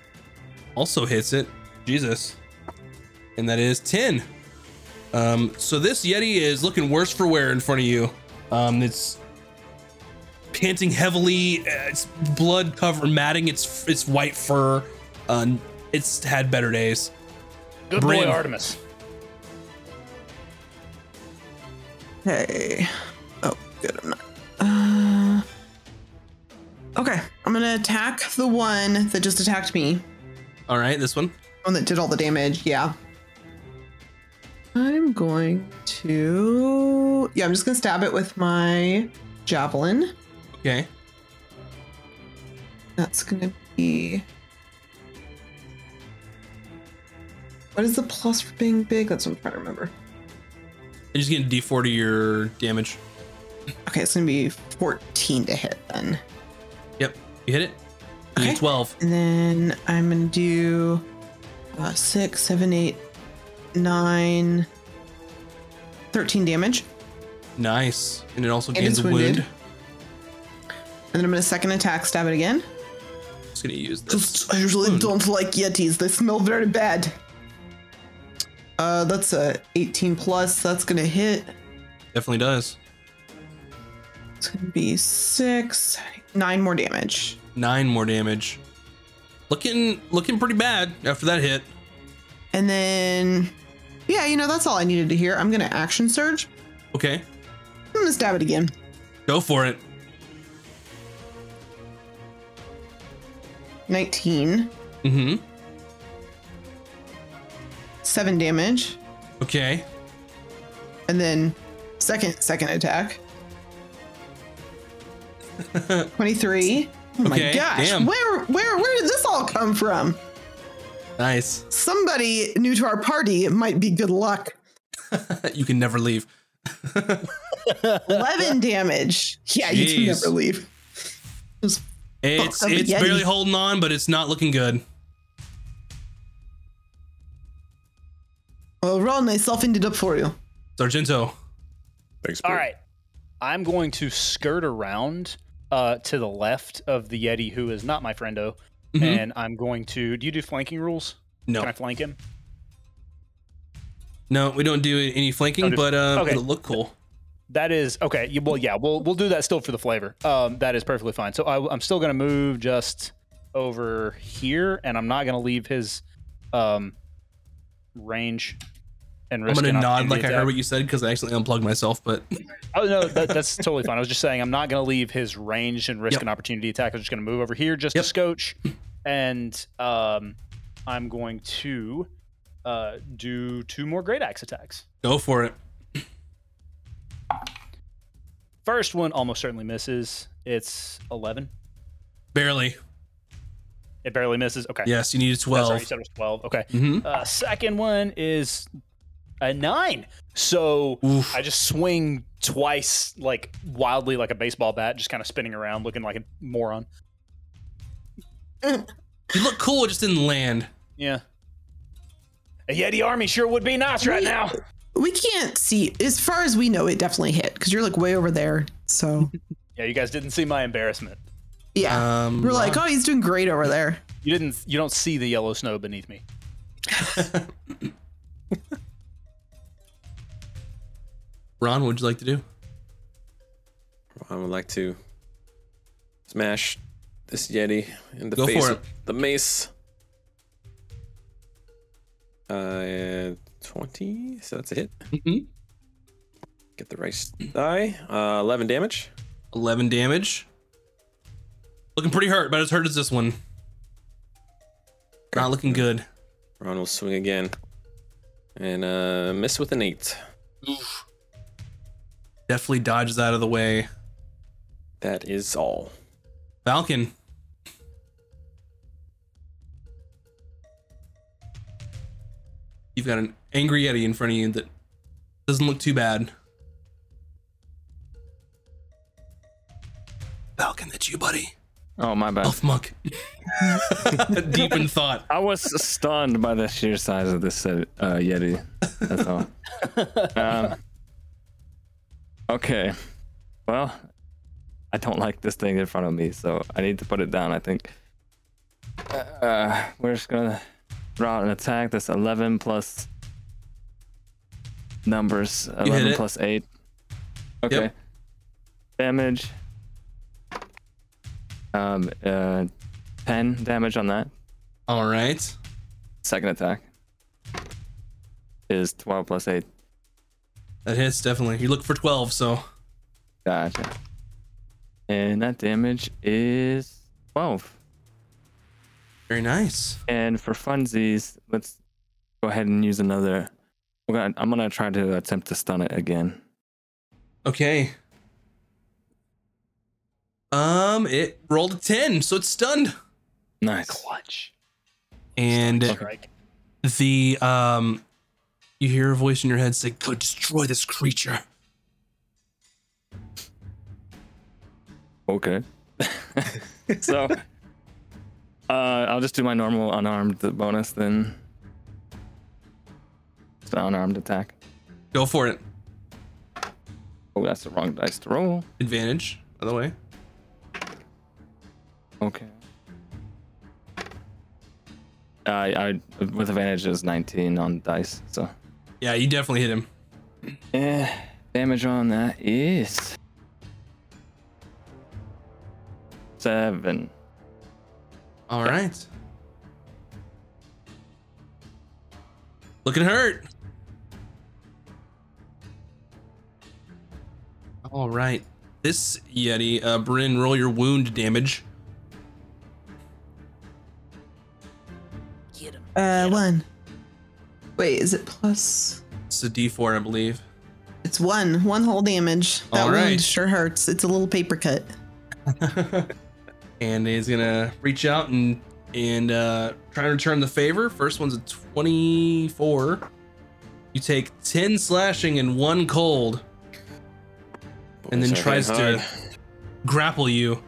also hits it. Jesus. And that is 10. Um, so this Yeti is looking worse for wear in front of you. Um, it's panting heavily. uh, It's blood cover matting its its white fur. Uh, it's had better days. Good Bryn. boy, Artemis. Hey. Oh, good. I'm not. Uh, okay, I'm gonna attack the one that just attacked me. All right, this one. One that did all the damage. Yeah. I'm going to. Yeah, I'm just gonna stab it with my javelin. Okay. That's gonna be. What is the plus for being big? That's what I'm trying to remember. You just get a d4 to your damage. Okay, it's gonna be 14 to hit then. Yep. You hit it. You Okay. 12. And then I'm gonna do uh, six, seven, eight, nine, 13 damage. Nice. And it also gains a wound. Then I'm gonna second attack, stab it again. Just gonna use this. I usually don't like Yetis. They smell very bad. Uh, that's a 18 plus. That's gonna hit. Definitely does. It's gonna be six, nine more damage. Nine more damage. Looking looking pretty bad after that hit. And then, yeah, you know, that's all I needed to hear. I'm gonna action surge. Okay. I'm gonna stab it again. Go for it. 19, Mm-hmm. 7 damage, Okay. and then second second attack. 23. Oh my Okay, gosh. damn. Where where where did this all come from? Nice. Somebody new to our party, it might be good luck. you can never leave. 11 damage. Yeah, you can never leave. Just It's Fuck, I'm it's Yeti. barely holding on, but it's not looking good. well, Ron, I softened it up for you. Sargento. Thanks. All right, I'm going to skirt around uh, to the left of the Yeti, who is not my friendo, Mhm. and I'm going to. Do you do flanking rules? No, Can I flank him? no, we don't do any flanking, Oh, do- but uh, okay. it'll look cool. That is okay. you- Well, yeah, we'll we'll do that still for the flavor. Um, that is perfectly fine. So I, I'm still gonna move just over here, and I'm not gonna leave his um range and I'm gonna nod like I attack. heard what you said because I accidentally unplugged myself. But Oh no, that, that's totally fine. I was just saying I'm not going to leave his range and risk Yep. an opportunity attack. I'm just going to move over here just Yep. to scotch, and um, I'm going to uh, do two more great axe attacks. go for it. First one almost certainly misses. It's 11. Barely. It barely misses. Okay. Yes, you need a That's right. 12. You said it was 12. Okay. Mm-hmm. Uh, second one is a nine. So Oof. I just swing twice, like wildly, like a baseball bat, just kind of spinning around, looking like a moron. You look cool, it just didn't land. Yeah. A Yeti army sure would be nice right now. We can't see as far as we know it definitely hit because you're like way over there. So Yeah, you guys didn't see my embarrassment. yeah. Um, We're like, oh, he's doing great over there. You didn't. You don't see the yellow snow beneath me. Ron, what'd you like to do? I would like to smash this Yeti in the Go face for with the mace. Uh, 20, so that's a hit. Mhm. Get the rice die. Uh, 11 damage. 11 damage. Looking pretty hurt, but as hurt as this one. Not looking good. Ron will swing again. And uh, miss with an 8. Definitely dodges out of the way. That is all. Valken. You've got an angry Yeti in front of you that doesn't look too bad. Valken, that's you, buddy. Oh my bad. Elf monk. Deep in thought. I was stunned by the sheer size of this uh, uh, Yeti. That's all. um, okay. Well, I don't like this thing in front of me, so I need to put it down. I think. Uh, we're just gonna draw an attack. That's 11 plus numbers. 11 plus 8. Okay. Yep. Damage. Um, uh, 10 damage on that. All right. Second attack is 12 plus 8. That hits definitely. You look for 12, so Gotcha. And that damage is 12. Very nice. And for funsies, let's go ahead and use another. We're gonna, I'm gonna try to attempt to stun it again. Okay. Um, it rolled a 10, so it's stunned. Nice. Clutch. And Strike. the um you hear a voice in your head say, Go destroy this creature. Okay. so, uh, I'll just do my normal unarmed bonus then. It's an unarmed attack. Go for it. Oh, that's the wrong dice to roll. Advantage, by the way. Okay. I, I with advantage is 19 on dice, so Yeah, you definitely hit him. eh, damage on that is seven. All right. Looking hurt. All right. this Yeti. Uh, Bryn, roll your wound damage. Get him. Uh, one. Wait, is it plus? It's a D4, I believe. It's one. One whole damage. That All wound sure hurts. It's a little paper cut. and he's gonna reach out and and uh, try and return the favor. First one's a 24. You take 10 slashing and one cold, and then tries hitting to grapple you,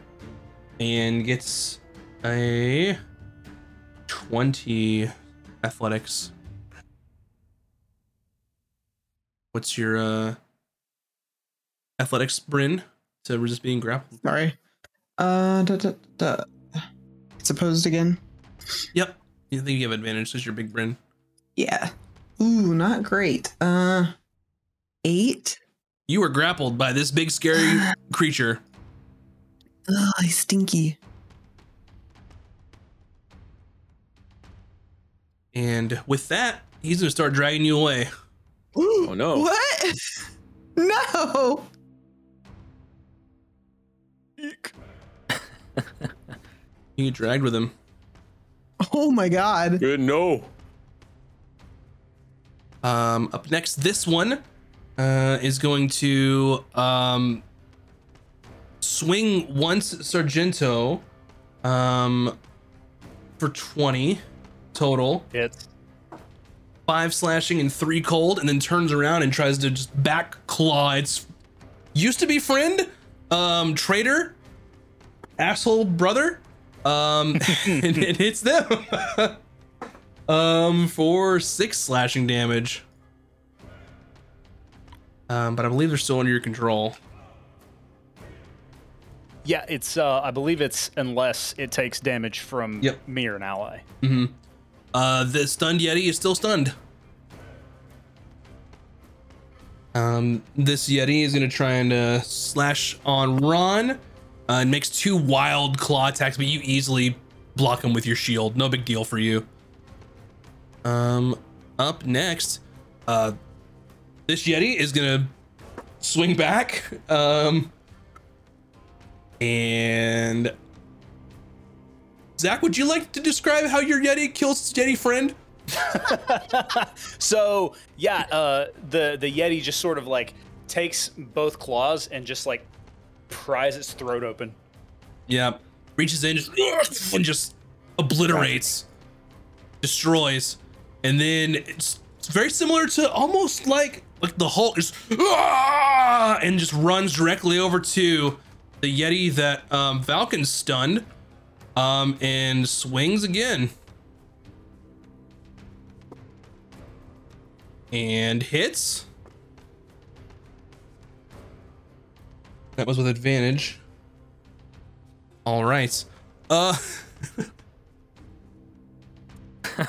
and gets a 20 athletics. What's your uh, athletics, Bryn, to resist being grappled? Sorry. Uh, da, da, da. It's opposed again. Yep. You think you have advantage because you're big Bryn. Yeah. Ooh, not great. Uh, eight. You were grappled by this big scary creature. Ugh, he's stinky. And with that, he's gonna start dragging you away. Oh no. What? No. You get dragged with him. Oh my god. Good no. Um, up next, this one uh, is going to um, swing once Sargento um, for 20 total. Hits. Five slashing and three cold, and then turns around and tries to just back claw its used to be friend, um, traitor, asshole brother, um, and it hits them. um, for six slashing damage. Um, but I believe they're still under your control. Yeah, it's. Uh, I believe it's unless it takes damage from Yep. me or an ally. Mm-hmm. Uh, the stunned Yeti is still stunned. Um, this Yeti is gonna try and uh, slash on Ron, uh, and makes two wild claw attacks, but you easily block him with your shield. No big deal for you. Um, up next, uh, this Yeti is gonna swing back. Um, and Zach, would you like to describe how your Yeti kills Yeti friend? So yeah, uh, the the yeti just sort of like takes both claws and just like pries its throat open. Yeah. Reaches in just, and just obliterates, destroys, and then it's, it's very similar to almost like like the Hulk "Ah!" and just runs directly over to the Yeti that um, Valken stunned, um, and swings again. And hits. That was with advantage. All right. Uh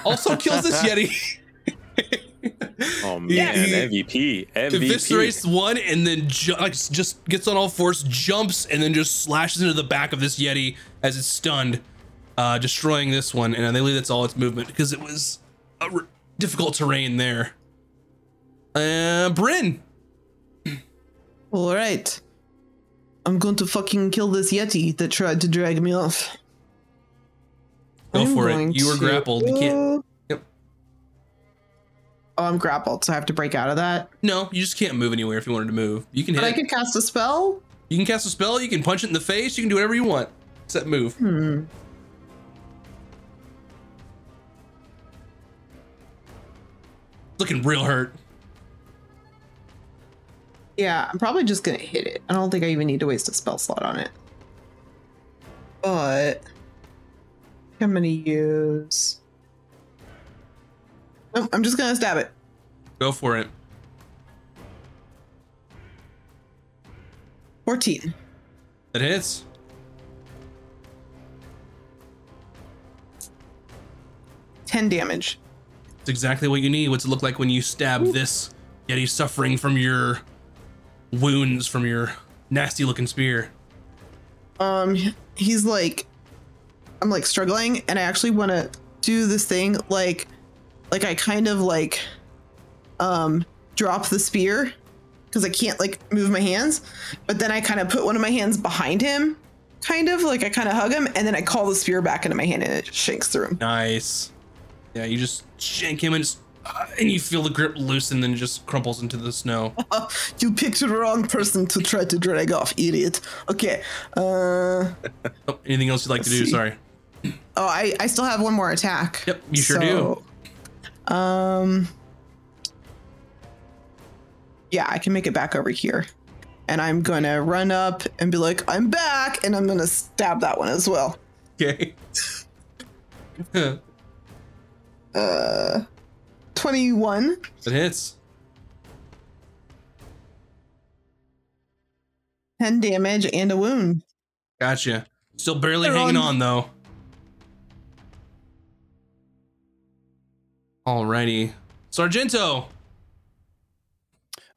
also kills this Yeti. Oh man, Yeah, he- MVP. MVP. Eviscerates one and then ju- like just gets on all fours, jumps, and then just slashes into the back of this Yeti as it's stunned, uh, destroying this one. And I believe that's all its movement because it was a r- difficult terrain there. Uh, Bryn. All right. I'm going to fucking kill this yeti that tried to drag me off. Go I'm for it. You were to- grappled. You can't. Yep. Oh, I'm grappled, so I have to break out of that. No, you just can't move anywhere if you wanted to move. You can hit. But I could cast a spell. You can cast a spell. You can punch it in the face. You can do whatever you want. Except move. Hmm. Looking real hurt. Yeah, I'm probably just gonna hit it. I don't think I even need to waste a spell slot on it. But I'm gonna use. Oh, I'm just gonna stab it. Go for it. 14. That hits. Ten damage. It's exactly what you need. What's it look like when you stab this Yeti suffering from your wounds from your nasty looking spear? Um, he's like, I'm like struggling, and I actually want to do this thing, like, like I kind of like, um, drop the spear, because I can't like move my hands. But then I kind of put one of my hands behind him, kind of like I kind of hug him, and then I call the spear back into my hand and it shanks through him. Nice. Yeah, you just shank him and just, uh, and you feel the grip loosen, and it just crumples into the snow. You picked the wrong person to try to drag off, idiot. Okay. Uh. Oh, anything else you'd like to do? see. Sorry. Oh, I I still have one more attack. Yep, you sure do. do. Um. Yeah, I can make it back over here. And I'm gonna run up and be like, I'm back, and I'm gonna stab that one as well. Okay. Uh, 21. It hits. 10 damage and a wound. Gotcha. Still barely They're hanging on- on though. Alrighty. Sargento.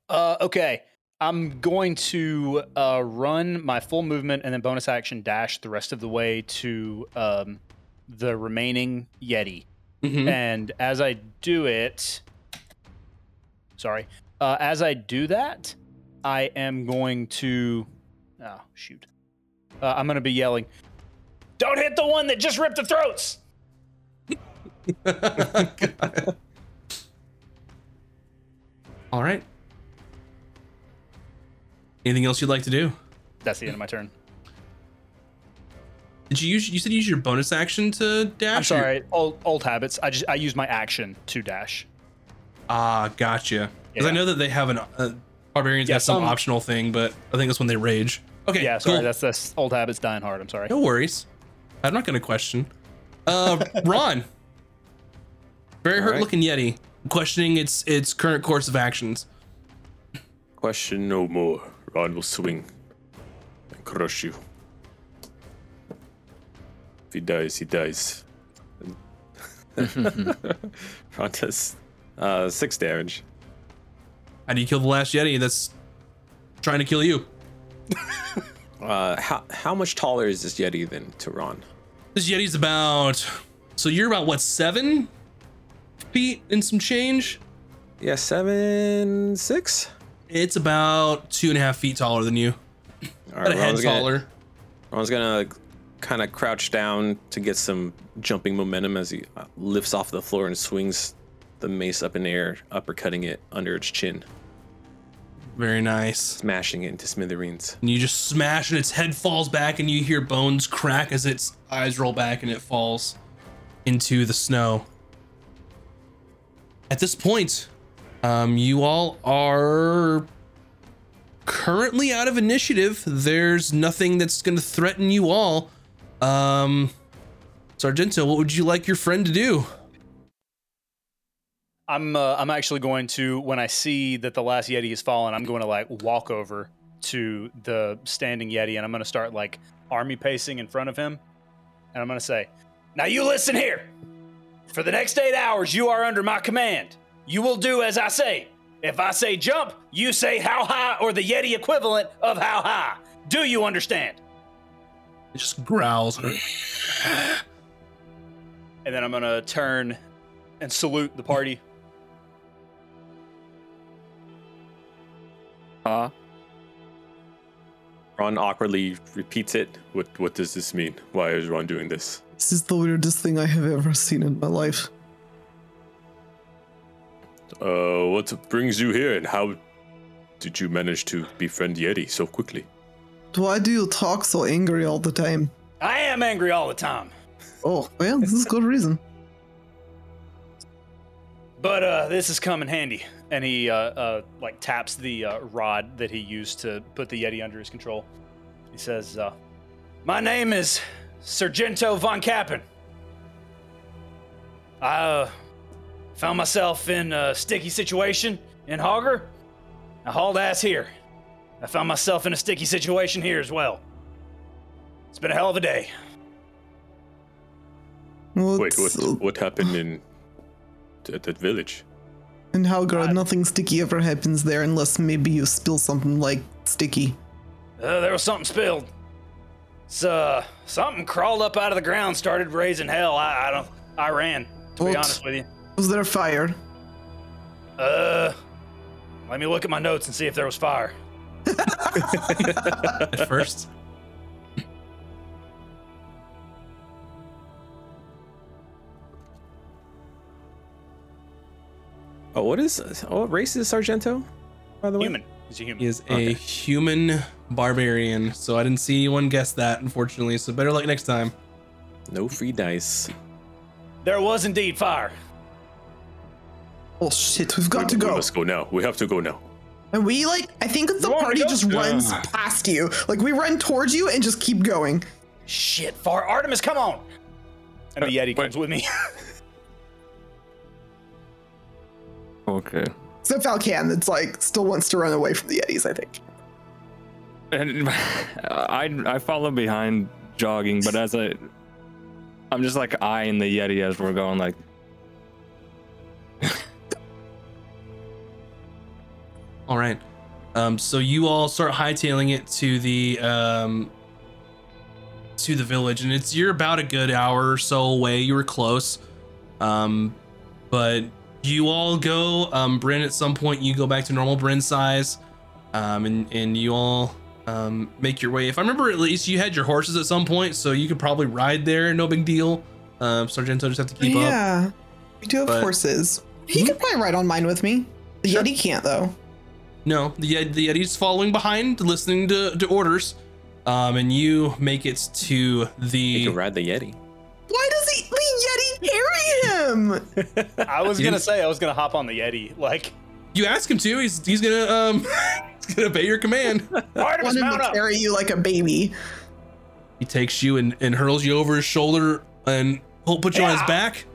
Uh, okay. I'm going to uh, run my full movement and then bonus action dash the rest of the way to um, the remaining Yeti. Mhm. And as I do it, sorry, uh, as I do that, I am going to, oh shoot, uh, I'm going to be yelling, "Don't hit the one that just ripped the throats!" All right. Anything else you'd like to do? That's the end of my turn. Did you use? You said you use your bonus action to dash. I'm sorry, old old habits. I just I use my action to dash. Ah, gotcha. Because I know that they have an uh, barbarians Yeah, have some some- optional thing, but I think that's when they rage. Okay, Yeah, sorry, cool. that's that's old habits dying hard. I'm sorry. no worries. I'm not gonna question. Uh, Ron. Very hurt Alright. looking Yeti. Questioning its its current course of actions. Question no more. Ron will swing and crush you. If he dies, he dies. Ron does uh, six damage. How do you kill the last Yeti that's trying to kill you? Uh, how how much taller is this Yeti than to Ron? This Yeti's about. So you're about what seven feet and some change. Yeah, seven six. It's about two and a half feet taller than you. All About a head Ron's gonna- taller. Ron's gonna kind of crouch down to get some jumping momentum as he uh, lifts off the floor and swings the mace up in the air, uppercutting it under its chin, Very nice. smashing it into smithereens. And you just smash, and its head falls back, and you hear bones crack as its eyes roll back, and it falls into the snow. At this point, um, you all are currently out of initiative. There's nothing that's going to threaten you all. Um, Sargento, what would you like your friend to do? I'm uh, I'm actually going to when I see that the last Yeti has fallen, I'm going to like walk over to the standing Yeti and I'm going to start like army pacing in front of him, and I'm going to say, "Now you listen here. For the next eight hours, you are under my command. You will do as I say. If I say jump, you say how high or the Yeti equivalent of how high. Do you understand?" It just growls. And then I'm going to turn and salute the party. Uh, Ron awkwardly repeats it. What what does this mean? Why is Ron doing this? This is the weirdest thing I have ever seen in my life. Uh, what brings you here, and how did you manage to befriend Yeti so quickly? Why do you talk so angry all the time? I am angry all the time. Oh, well, this is good reason. But uh, this has come in handy. And he uh, uh, like taps the uh, rod that he used to put the Yeti under his control. He says, uh, "My name is Sargento von Kappen. I uh, found myself in a sticky situation in Hogger. I hauled ass here. I found myself in a sticky situation here as well. It's been a hell of a day. What's, Wait, what what happened in at that village? In Halgrad, nothing sticky ever happens there unless maybe you spill something like sticky. Uh, there was something spilled. So, uh, something crawled up out of the ground, started raising hell. I, I don't. I ran. To be honest with you. Was there fire? Uh, Let me look at my notes and see if there was fire. At first. Oh, what is? Oh, what race is Sargento? By the way, Human. He's a human. He is Okay. a human barbarian, so I didn't see anyone guess that, unfortunately. So better luck next time. no free dice. There was indeed fire. Oh shit, we've got to go. We go. must go now. We have to go now. And we like, I think the wanna party go? just runs Ugh. past you. Like we run towards you and just keep going. Shit, far Artemis, come on! And the Uh, Yeti wait. comes with me. Okay. Except Valken, that's like still wants to run away from the Yetis. I think. And I I follow behind jogging, but as I I'm just like eyeing the Yeti as we're going like All right. Um, so you all start hightailing it to the um, to the village, and it's you're about a good hour or so away. You were close, um, but you all go. Um, Bryn, at some point, you go back to normal Bryn size, um, and and you all um, make your way. If I remember, at least you had your horses at some point, so you could probably ride there. No big deal. Um, Sargento just have to keep up. yeah, we do have But- horses. He could probably ride on mine with me. The Sure. Yeti can't though. No, the Yet- the Yeti's following behind, listening to, to orders. Um, and you make it to You the. can ride the Yeti. Why does he? The Yeti carry him. I was gonna say I was gonna hop on the Yeti. Like, You ask him to. He's he's gonna um he's gonna obey your command. I Artemis, Want him to up! carry you like a baby. he takes you and, and hurls you over his shoulder and he'll put you on his back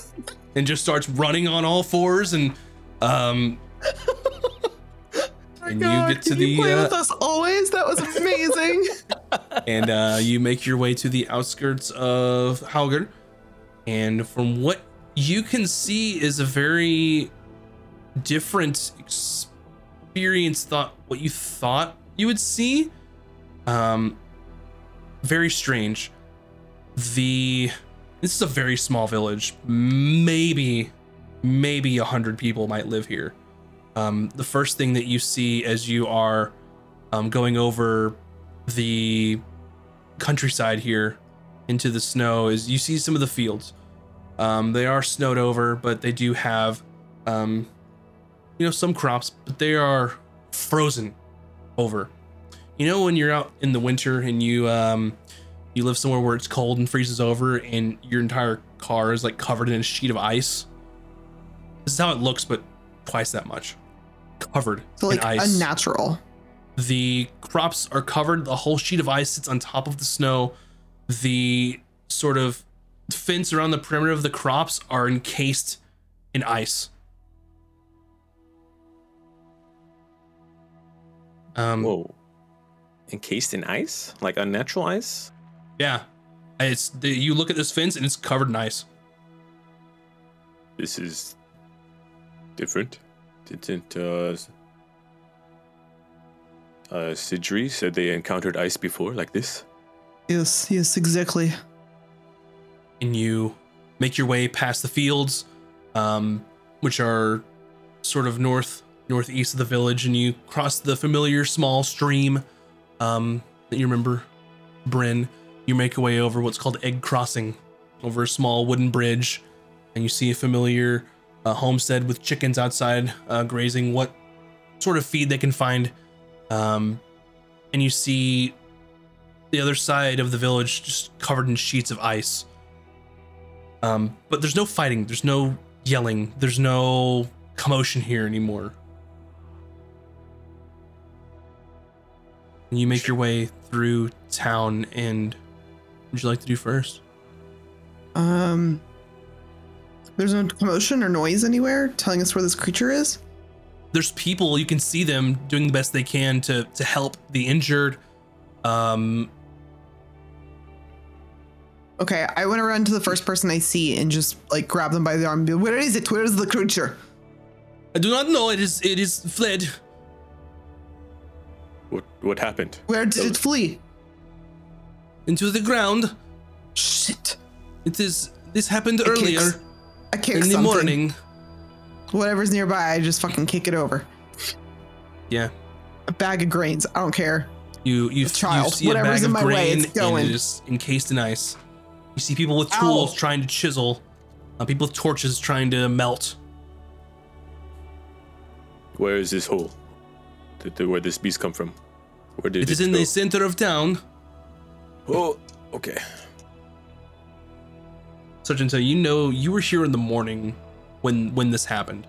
and just starts running on all fours and um and you get to the you play uh, with us always? That was amazing. and uh, you make your way to the outskirts of Halgard. And from what you can see is a very different experience thought what you thought you would see. Um very strange. The this is a very small village. Maybe maybe a hundred people might live here. Um, the first thing that you see as you are um, going over the countryside here into the snow is you see some of the fields. Um, they are snowed over, but they do have, um, you know, some crops, but they are frozen over. You know, when you're out in the winter and you um, you live somewhere where it's cold and freezes over, and your entire car is like covered in a sheet of ice. This is how it looks, but twice that much, covered So like in ice unnatural. the crops are covered the whole sheet of ice sits on top of the snow the sort of fence around the perimeter of the crops are encased in ice um Whoa. Encased in ice? Like unnatural ice? yeah it's the, you look at this fence and it's covered in ice This is different. Didn't uh uh Sidri said they encountered ice before like this? Yes, yes, exactly. and you make your way past the fields, um, which are sort of north northeast of the village, and you cross the familiar small stream um, that you remember, Bryn. You make your way over what's called Egg Crossing, over a small wooden bridge, and you see a familiar uh, homestead with chickens outside uh, grazing what sort of feed they can find. Um, and you see the other side of the village just covered in sheets of ice. Um, but there's no fighting, there's no yelling, there's no commotion here anymore. And you make your way through town, and would you like to do first? Um, there's no commotion or noise anywhere telling us where this creature is. There's people, you can see them doing the best they can to to help the injured. Um, Okay, I want to run to the first person I see and just like grab them by the arm and be, where is it? Where is the creature? I do not know. It is it is fled. What what happened? Where did it flee? into the ground. Shit. It is. This happened It earlier kicks- I kick in the something. morning. Whatever's nearby, I just fucking kick it over. Yeah. A bag of grains. I don't care. You you, A child. you see a Whatever's bag in of my way, grain it's and going. it is encased in ice. You see people with Ow. tools trying to chisel. Uh, people with torches trying to melt. Where is this hole? The, the, where this beast come from? Where did it, It is in go? the center of town. Oh, okay. Sergeant, you know you were here in the morning when when this happened.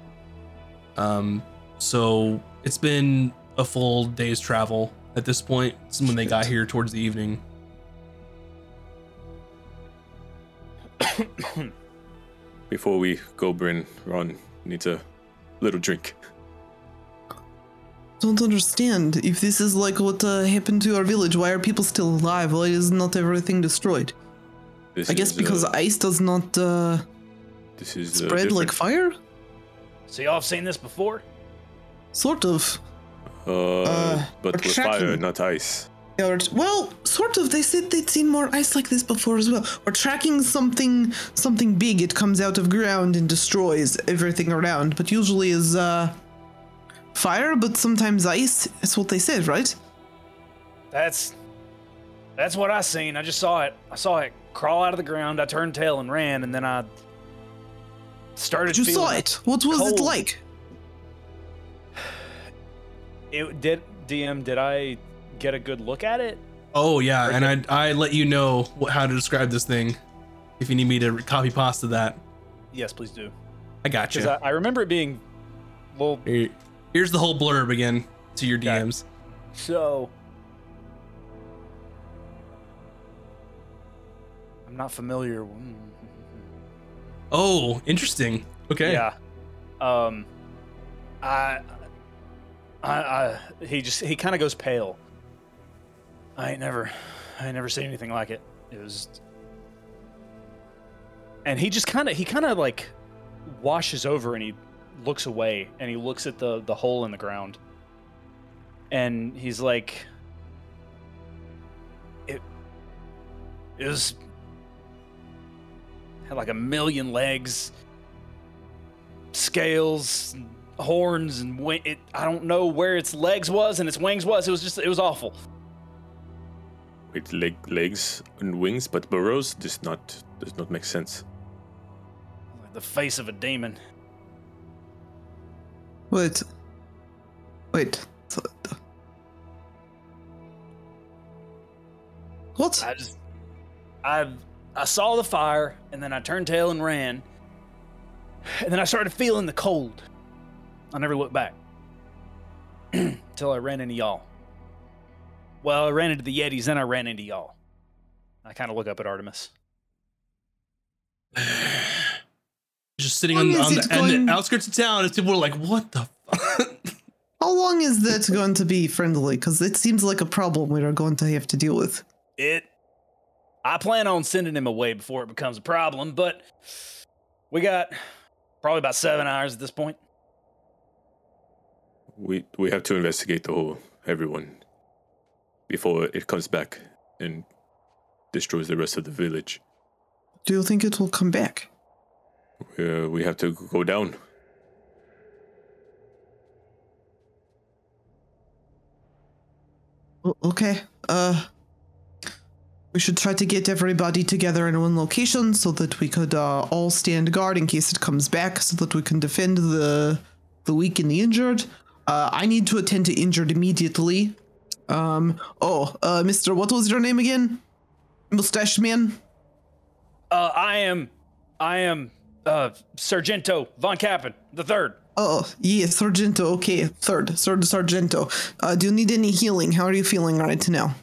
Um, so it's been a full day's travel at this point. It's when they got here towards the evening. Before we go, Bryn, Ron needs a little drink. Don't understand. If this is like what uh, happened to our village, why are people still alive? Why is not everything destroyed? This I guess is, because uh, ice does not uh, this is uh, spread like fire? So y'all have seen this before? Sort of. Uh, Uh, but we're with fire, not ice. Yeah, or- well, sort of. They said they'd seen more ice like this before as well. Or tracking something, something big. It comes out of ground and destroys everything around. But usually is uh, fire, but sometimes ice. That's what they said, right? That's that's what I seen. I just saw it. I saw it crawl out of the ground. I turned tail and ran, and then I started. You saw feeling- it. What was it like? It did. DM, did I get a good look at it? Oh yeah, and I I let you know wh- how to describe this thing. If you need me to copy pasta that, Yes, please do. I got Because you. I, I remember it being well. Here's the whole blurb again to your Okay. DMs. So I'm not familiar. Oh, interesting. Okay. Yeah. Um. I. I. I. He just. He kind of goes pale. I ain't never. I ain't never seen anything like it. It was. And he just kind of. He kind of like washes over and he looks away and he looks at the the hole in the ground. And he's like. It. It was. Had like a million legs scales, and horns, and wi- it. I don't know where its legs was and its wings was. It was just. It was awful. With leg, legs and wings, but burrows does not does not make sense. Like the face of a demon. Wait. Wait. So- What? I just. I. I saw the fire and then I turned tail and ran. And then I started feeling the cold. I never looked back. Until I ran into y'all. Well, I ran into the Yetis, then I ran into y'all. I kind of look up at Artemis. Just sitting on, on the, on going- the outskirts of town, as people are like, "What the?" Fuck? How long is that going to be friendly? Because it seems like a problem we are going to have to deal with. It. I plan on sending him away before it becomes a problem, but we got probably about seven hours at this point. We we have to investigate the whole everyone before it comes back and destroys the rest of the village. Do you think it will come back? Uh, we have to go down. Okay. Uh, we should try to get everybody together in one location so that we could uh, all stand guard in case it comes back, so that we can defend the the weak and the injured. Uh, I need to attend to injured immediately. Um. Oh, uh, Mister, what was your name again? Mustache man. Uh, I am, I am, uh, Sargento von Kappen, the third. Oh, yes, Sargento. Okay, third, third Sargento. Uh, do you need any healing? How are you feeling right now?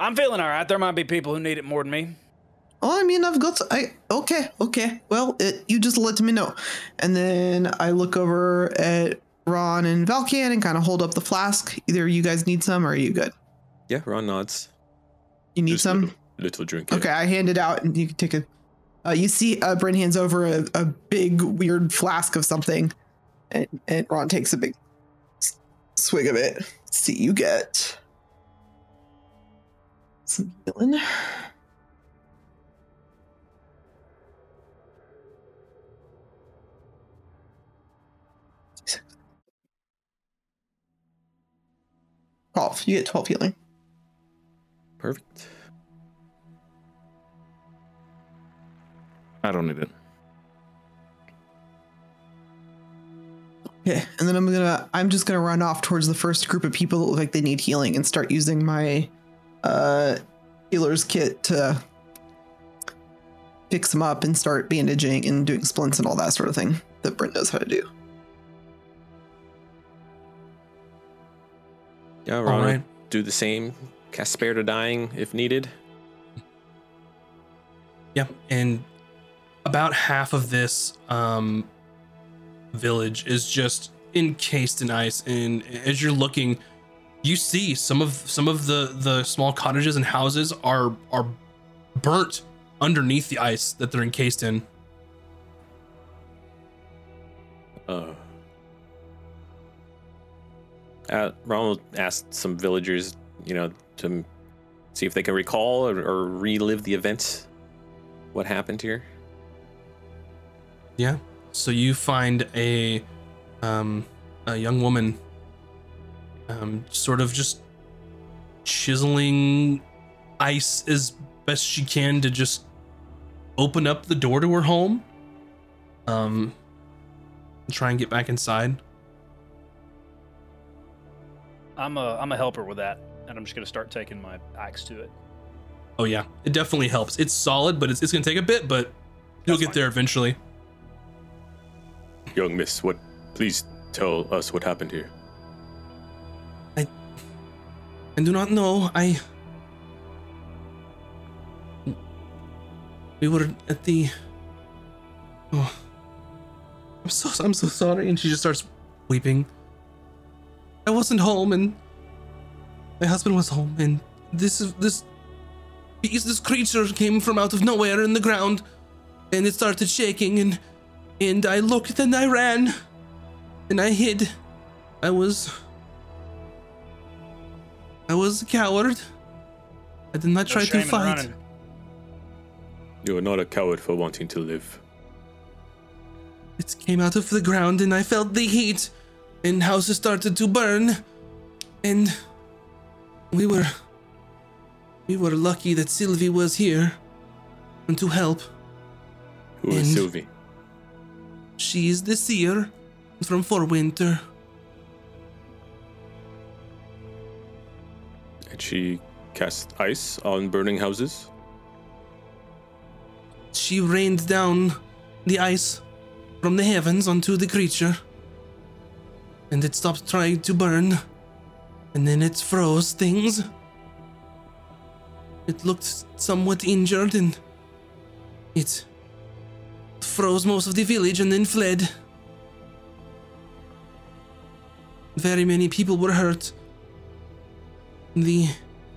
I'm feeling all right. There might be people who need it more than me. Oh, I mean, I've got. I okay, okay. Well, it, you just let me know, and then I look over at Ron and Valken and kind of hold up the flask. Either you guys need some, or are you good? Yeah, Ron nods. You need Just some. Little, little drink. yeah. Okay, I hand it out, and you can take a. Uh, you see, uh, Bryn hands over a, a big weird flask of something, and, and Ron takes a big swig of it. See, you get some healing. 12. You get 12 healing. Perfect. I don't need it. Okay, and then I'm gonna I'm just gonna run off towards the first group of people that look like they need healing and start using my uh healer's kit to fix them up and start bandaging and doing splints and all that sort of thing that Brent knows how to do. Yeah, Ron, right. do the same. Cast Spare the Dying if needed. Yep, and about half of this um, village is just encased in ice. And as you're looking, you see some of some of the the small cottages and houses are are burnt underneath the ice that they're encased in. Uh, uh, Ronald asked some villagers, you know, to see if they can recall or, or relive the events. What happened here? Yeah. So you find a um a young woman um sort of just chiseling ice as best she can to just open up the door to her home. Um try and get back inside. I'm a I'm a helper with that, and I'm just gonna start taking my axe to it. Oh yeah, it definitely helps. It's solid, but it's, it's gonna take a bit, but you'll That's get fine. there eventually. Young miss, what? Please tell us what happened here. Do not know. I. We were at the. Oh, I'm so I'm so sorry, and she just starts weeping. I wasn't home, and my husband was home, and this this beast, this creature came from out of nowhere in the ground, and it started shaking, and and I looked and I ran, and I hid. I was I was a coward. I did not No try to fight. You are not a coward for wanting to live. It came out of the ground and I felt the heat, and houses started to burn, and we were we were lucky that Sylvie was here and to help. Who is And- Sylvie? She is the seer from Forwinter. And she cast ice on burning houses? She rained down the ice from the heavens onto the creature, and it stopped trying to burn, and then it froze things. It looked somewhat injured, and it froze most of the village and then fled. Very many people were hurt. The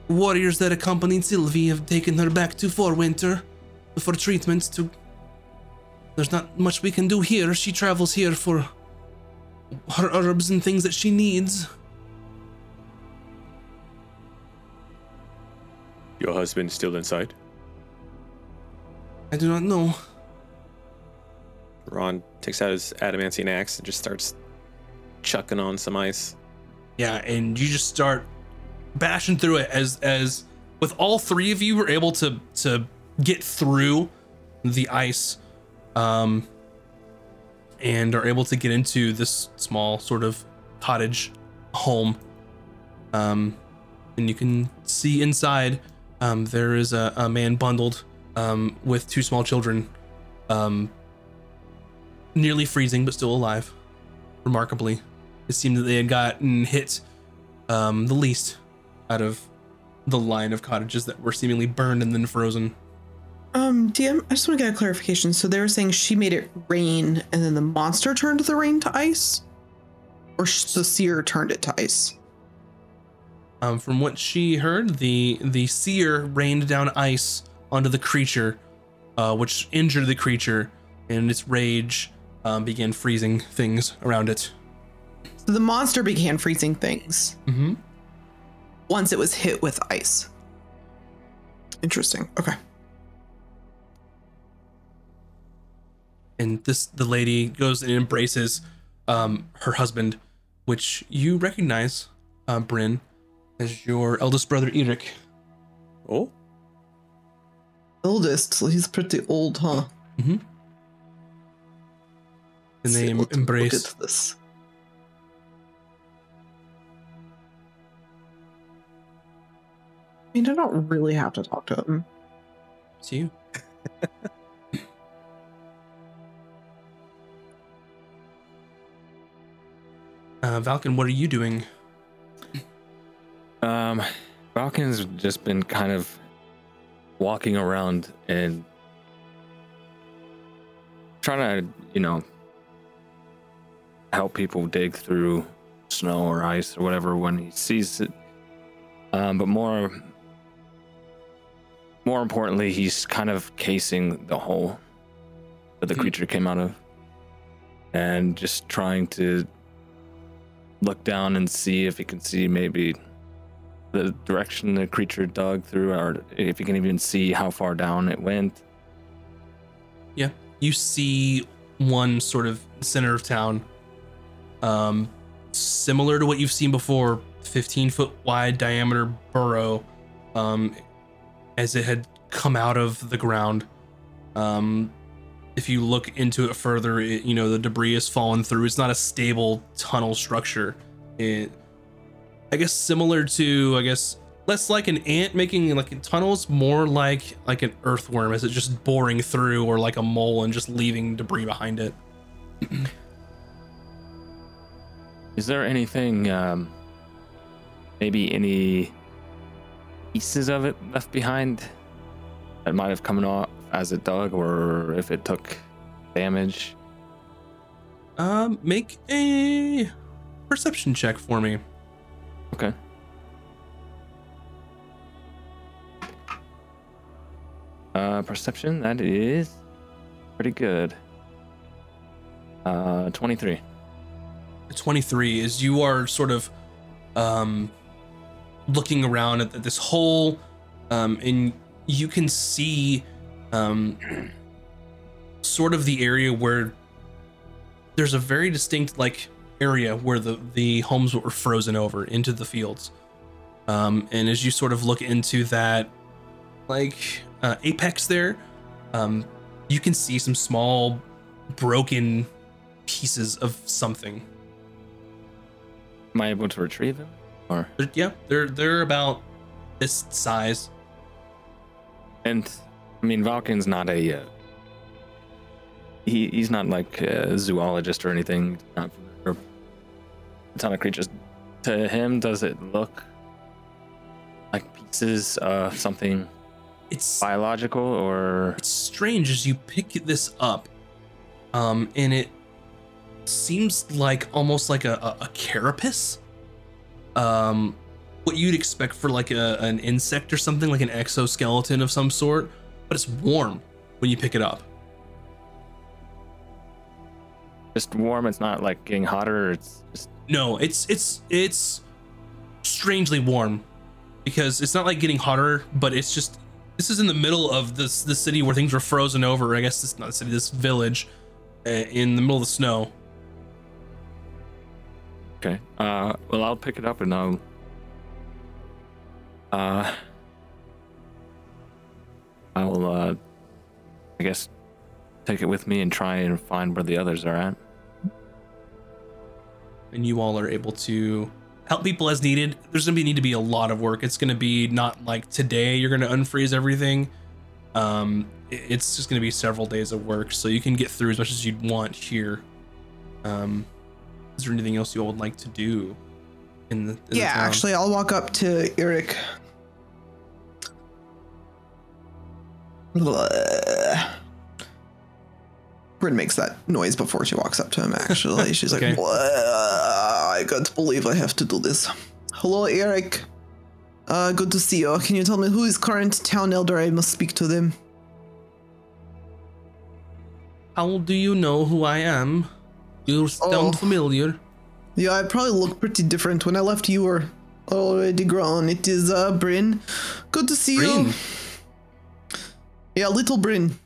warriors that accompanied Sylvie have taken her back to Forwinter for treatment to there's not much we can do here she travels here for her herbs and things that she needs Your husband still inside? i do not know Ron takes out his adamantine axe and just starts chucking on some ice. yeah and you just start bashing through it as as with all three of you were able to to get through the ice um and are able to get into this small sort of cottage home. Um and you can see inside um there is a, a man bundled um with two small children um nearly freezing but still alive. Remarkably it seemed that they had gotten hit um, the least out of the line of cottages that were seemingly burned and then frozen. Um, DM, I just want to get a clarification. So they were saying she made it rain and then the monster turned the rain to ice? Or the seer turned it to ice? Um, from what she heard, the the seer rained down ice onto the creature, uh, which injured the creature, and its rage um, began freezing things around it. So the monster began freezing things Mm-hmm. Once it was hit with ice. Interesting. Okay. and this the lady goes and embraces um, her husband, which you recognize, uh, Bryn, as your eldest brother Eric. Oh, Eldest, so he's pretty old, huh? Mm-hmm. And they See, em- look- embrace. Look at this. I mean, I don't really have to talk to him. to you. uh, Valken, what are you doing? Um, Valken's just been kind of walking around and trying to, you know, help people dig through snow or ice or whatever when he sees it. Um, but more, more importantly, he's kind of casing the hole that the Hmm. creature came out of, and just trying to look down and see if he can see maybe the direction the creature dug through, or if you can even see how far down it went. Yeah. You see one sort of center of town, um, similar to what you've seen before, 15 foot wide diameter burrow, um, as it had come out of the ground. Um, if you look into it further, it, you know the debris has fallen through. It's not a stable tunnel structure. It, I guess, similar to, I guess, less like an ant making like tunnels, more like like an earthworm, as it just boring through, or like a mole and just leaving debris behind it. Is there anything, um, maybe any pieces of it left behind that might have come off as it dug, or if it took damage? Um, make a perception check for me. Okay. Uh, perception, that is pretty good. Uh, 23. 23 is you are sort of um looking around at this hole um and you can see um sort of the area where there's a very distinct like area where the the homes were frozen over into the fields um and as you sort of look into that like uh, apex there um you can see some small broken pieces of something Am I able to retrieve them? Or They're, yeah, they're they're about this size. and I mean, Valken's not a. Uh, he he's not like a zoologist or anything. Not for a ton of creatures. To him, does it look like pieces of something It's biological or? it's strange as you pick this up, um, and it seems like almost like a, a, a carapace. Um, what you'd expect for like a, an insect or something, like an exoskeleton of some sort, but it's warm when you pick it up. Just warm. It's not like getting hotter. It's just No, it's it's it's strangely warm because it's not like getting hotter, but it's just this is in the middle of this the city where things were frozen over. I guess it's not a city, this village uh, in the middle of the snow. Okay. Uh, well, I'll pick it up and I'll. Uh, I will. Uh, I guess take it with me and try and find where the others are at. and you all are able to help people as needed. There's gonna be need to be a lot of work. It's gonna be not like today you're gonna unfreeze everything. Um, it's just gonna be several days of work, so you can get through as much as you'd want here. Um, is there anything else you all would like to do? In the, in the yeah, town? actually, I'll walk up to Eric. Blah. Bryn makes that noise before she walks up to him, actually. She's Okay. like, "Blah, I can't believe I have to do this. Hello, Eric. Uh, good to see you. Can you tell me who is current town elder? I must speak to them. How do you know who I am? You sound Oh. familiar. Yeah, I probably look pretty different. When I left, you were already grown. It is, uh, Bryn. Good to see Bryn. you. Yeah, little Bryn.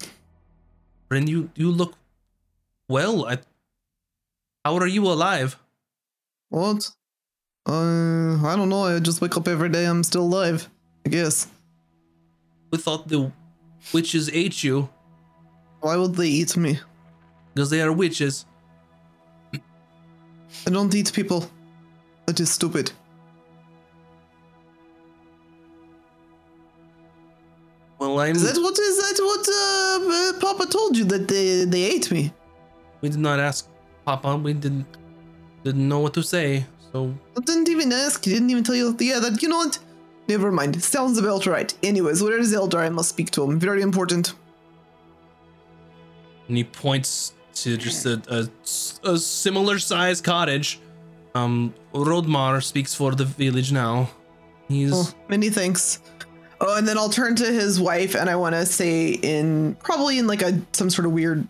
Bryn, you you look well. I, how are you alive? What? Uh, I don't know. I just wake up every day. I'm still alive. I guess. We thought the witches ate you Why would they eat me? because they are witches. I don't eat people. That is stupid. Well, I'm. Is that what is that what uh, uh, Papa told you that they they ate me? We did not ask Papa. We didn't didn't know what to say. So I didn't even ask. He didn't even tell you. Yeah, that you know what? Never mind. Sounds about right. Anyways, where is Eldar? I must speak to him. Very important. and he points to just a, a, a similar sized cottage. Um, Rodmar speaks for the village now. He's Oh, many thanks. Oh, and then I'll turn to his wife, and I want to say in probably in like a some sort of weird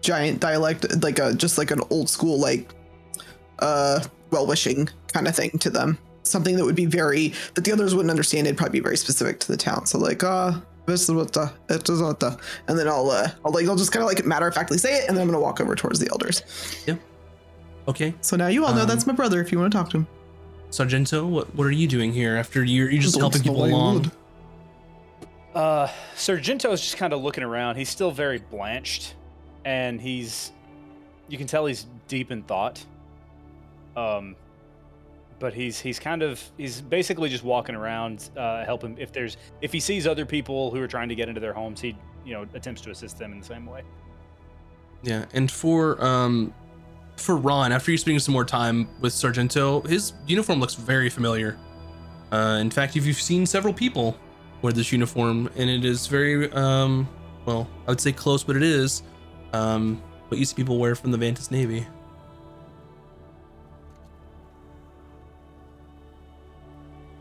giant dialect, like a just like an old school like uh well wishing kind of thing to them. Something that would be very that the others wouldn't understand. It'd probably be very specific to the town. So like uh. This is what the, it is what the, and then I'll, uh, I'll like, I'll just kind of like matter of factly say it, and then I'm gonna walk over towards the elders. okay. So now you all know Um, that's my brother. If you want to talk to him, Sargento, what what are you doing here after you're you're just Don't helping people know I along? would. Uh, Sargento's just kind of looking around. He's still very blanched, and he's, you can tell he's deep in thought. Um, but he's he's kind of he's basically just walking around, uh, helping if there's if he sees other people who are trying to get into their homes, he you know attempts to assist them in the same way. Yeah, and for um for Ron, after you spending some more time with Sargento, his uniform looks very familiar. Uh, in fact, if you've seen several people wear this uniform, and it is very um well, I would say close, but it is um what you see people wear from the Vantis Navy.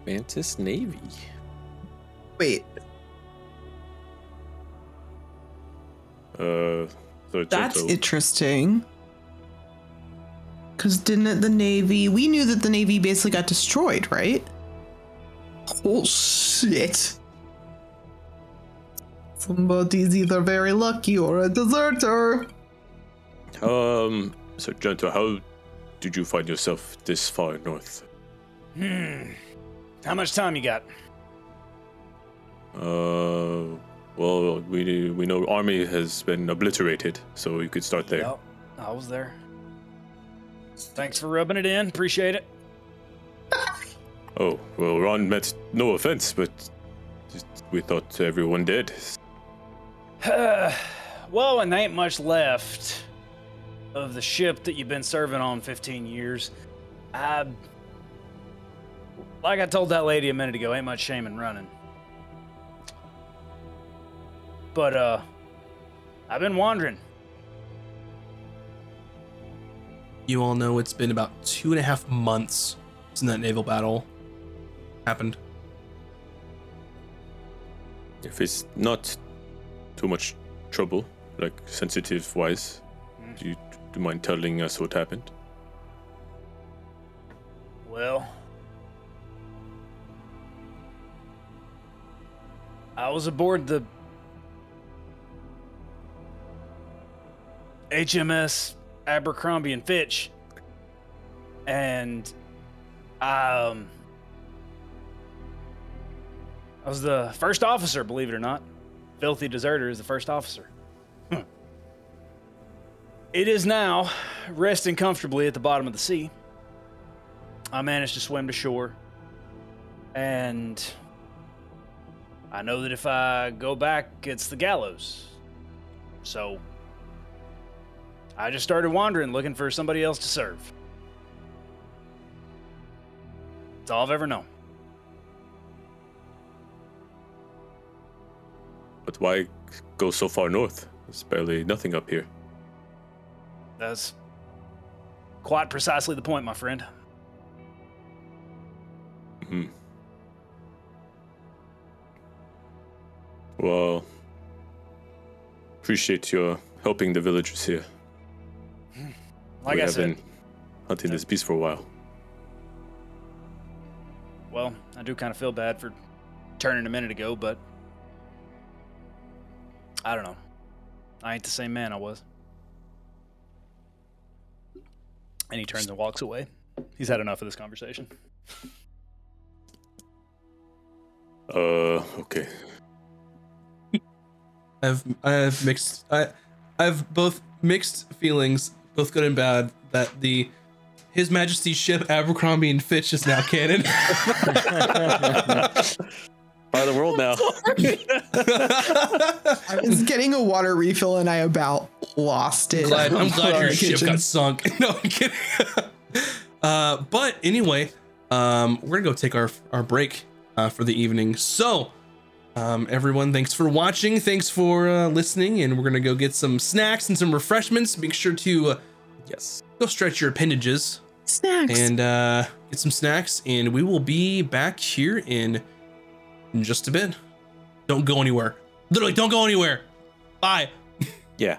Mantis Navy. wait, Uh, so That's Joto- interesting. Because didn't it the Navy? We knew that the Navy basically got destroyed, right? Oh shit. Somebody's either very lucky or a deserter. Um, so Joto, how did you find yourself this far north? Hmm. How much time you got? Uh, well, we we know army has been obliterated, so you could start there. Yep, I was there. Thanks for rubbing it in. Appreciate it. Oh, well, Ron meant no offense, but just- we thought everyone did. well, and there ain't much left of the ship that you've been serving on 15 years. I, like I told that lady a minute ago, ain't much shame in running. But uh, I've been wandering. You all know it's been about two and a half months since that naval battle happened. If it's not too much trouble, like sensitive wise, Mm. do you, do you mind telling us what happened? Well, I was aboard the HMS Abercrombie and Fitch, and um, I was the first officer. Believe it or not, filthy deserter is the first officer. Hmm. It is now resting comfortably at the bottom of the sea. I managed to swim to shore. And I know that if I go back, it's the gallows. So I just started wandering looking for somebody else to serve. That's all I've ever known. But why go so far north? There's barely nothing up here. That's quite precisely the point, my friend. Hmm. Well, appreciate your helping the villagers here. Like we I have said, been hunting this beast for a while. well, I do kind of feel bad for turning a minute ago, but I don't know. I ain't the same man I was. And he turns and walks away. He's had enough of this conversation. Uh, okay. I've I have mixed I I have both mixed feelings, both good and bad, that the His Majesty's ship Abercrombie and Fitch is now canon. Part of the world now. I was getting a water refill and I about lost it. glad, I'm glad your ship kitchen. got sunk. No, I'm kidding. uh, but anyway, um, we're gonna go take our our break uh, for the evening. So, um, everyone, thanks for watching. Thanks for uh, listening, and we're gonna go get some snacks and some refreshments. Make sure to uh, yes. go stretch your appendages Snacks. and uh, get some snacks, and we will be back here in in just a bit. Don't go anywhere. Literally, don't go anywhere. Bye. Yeah.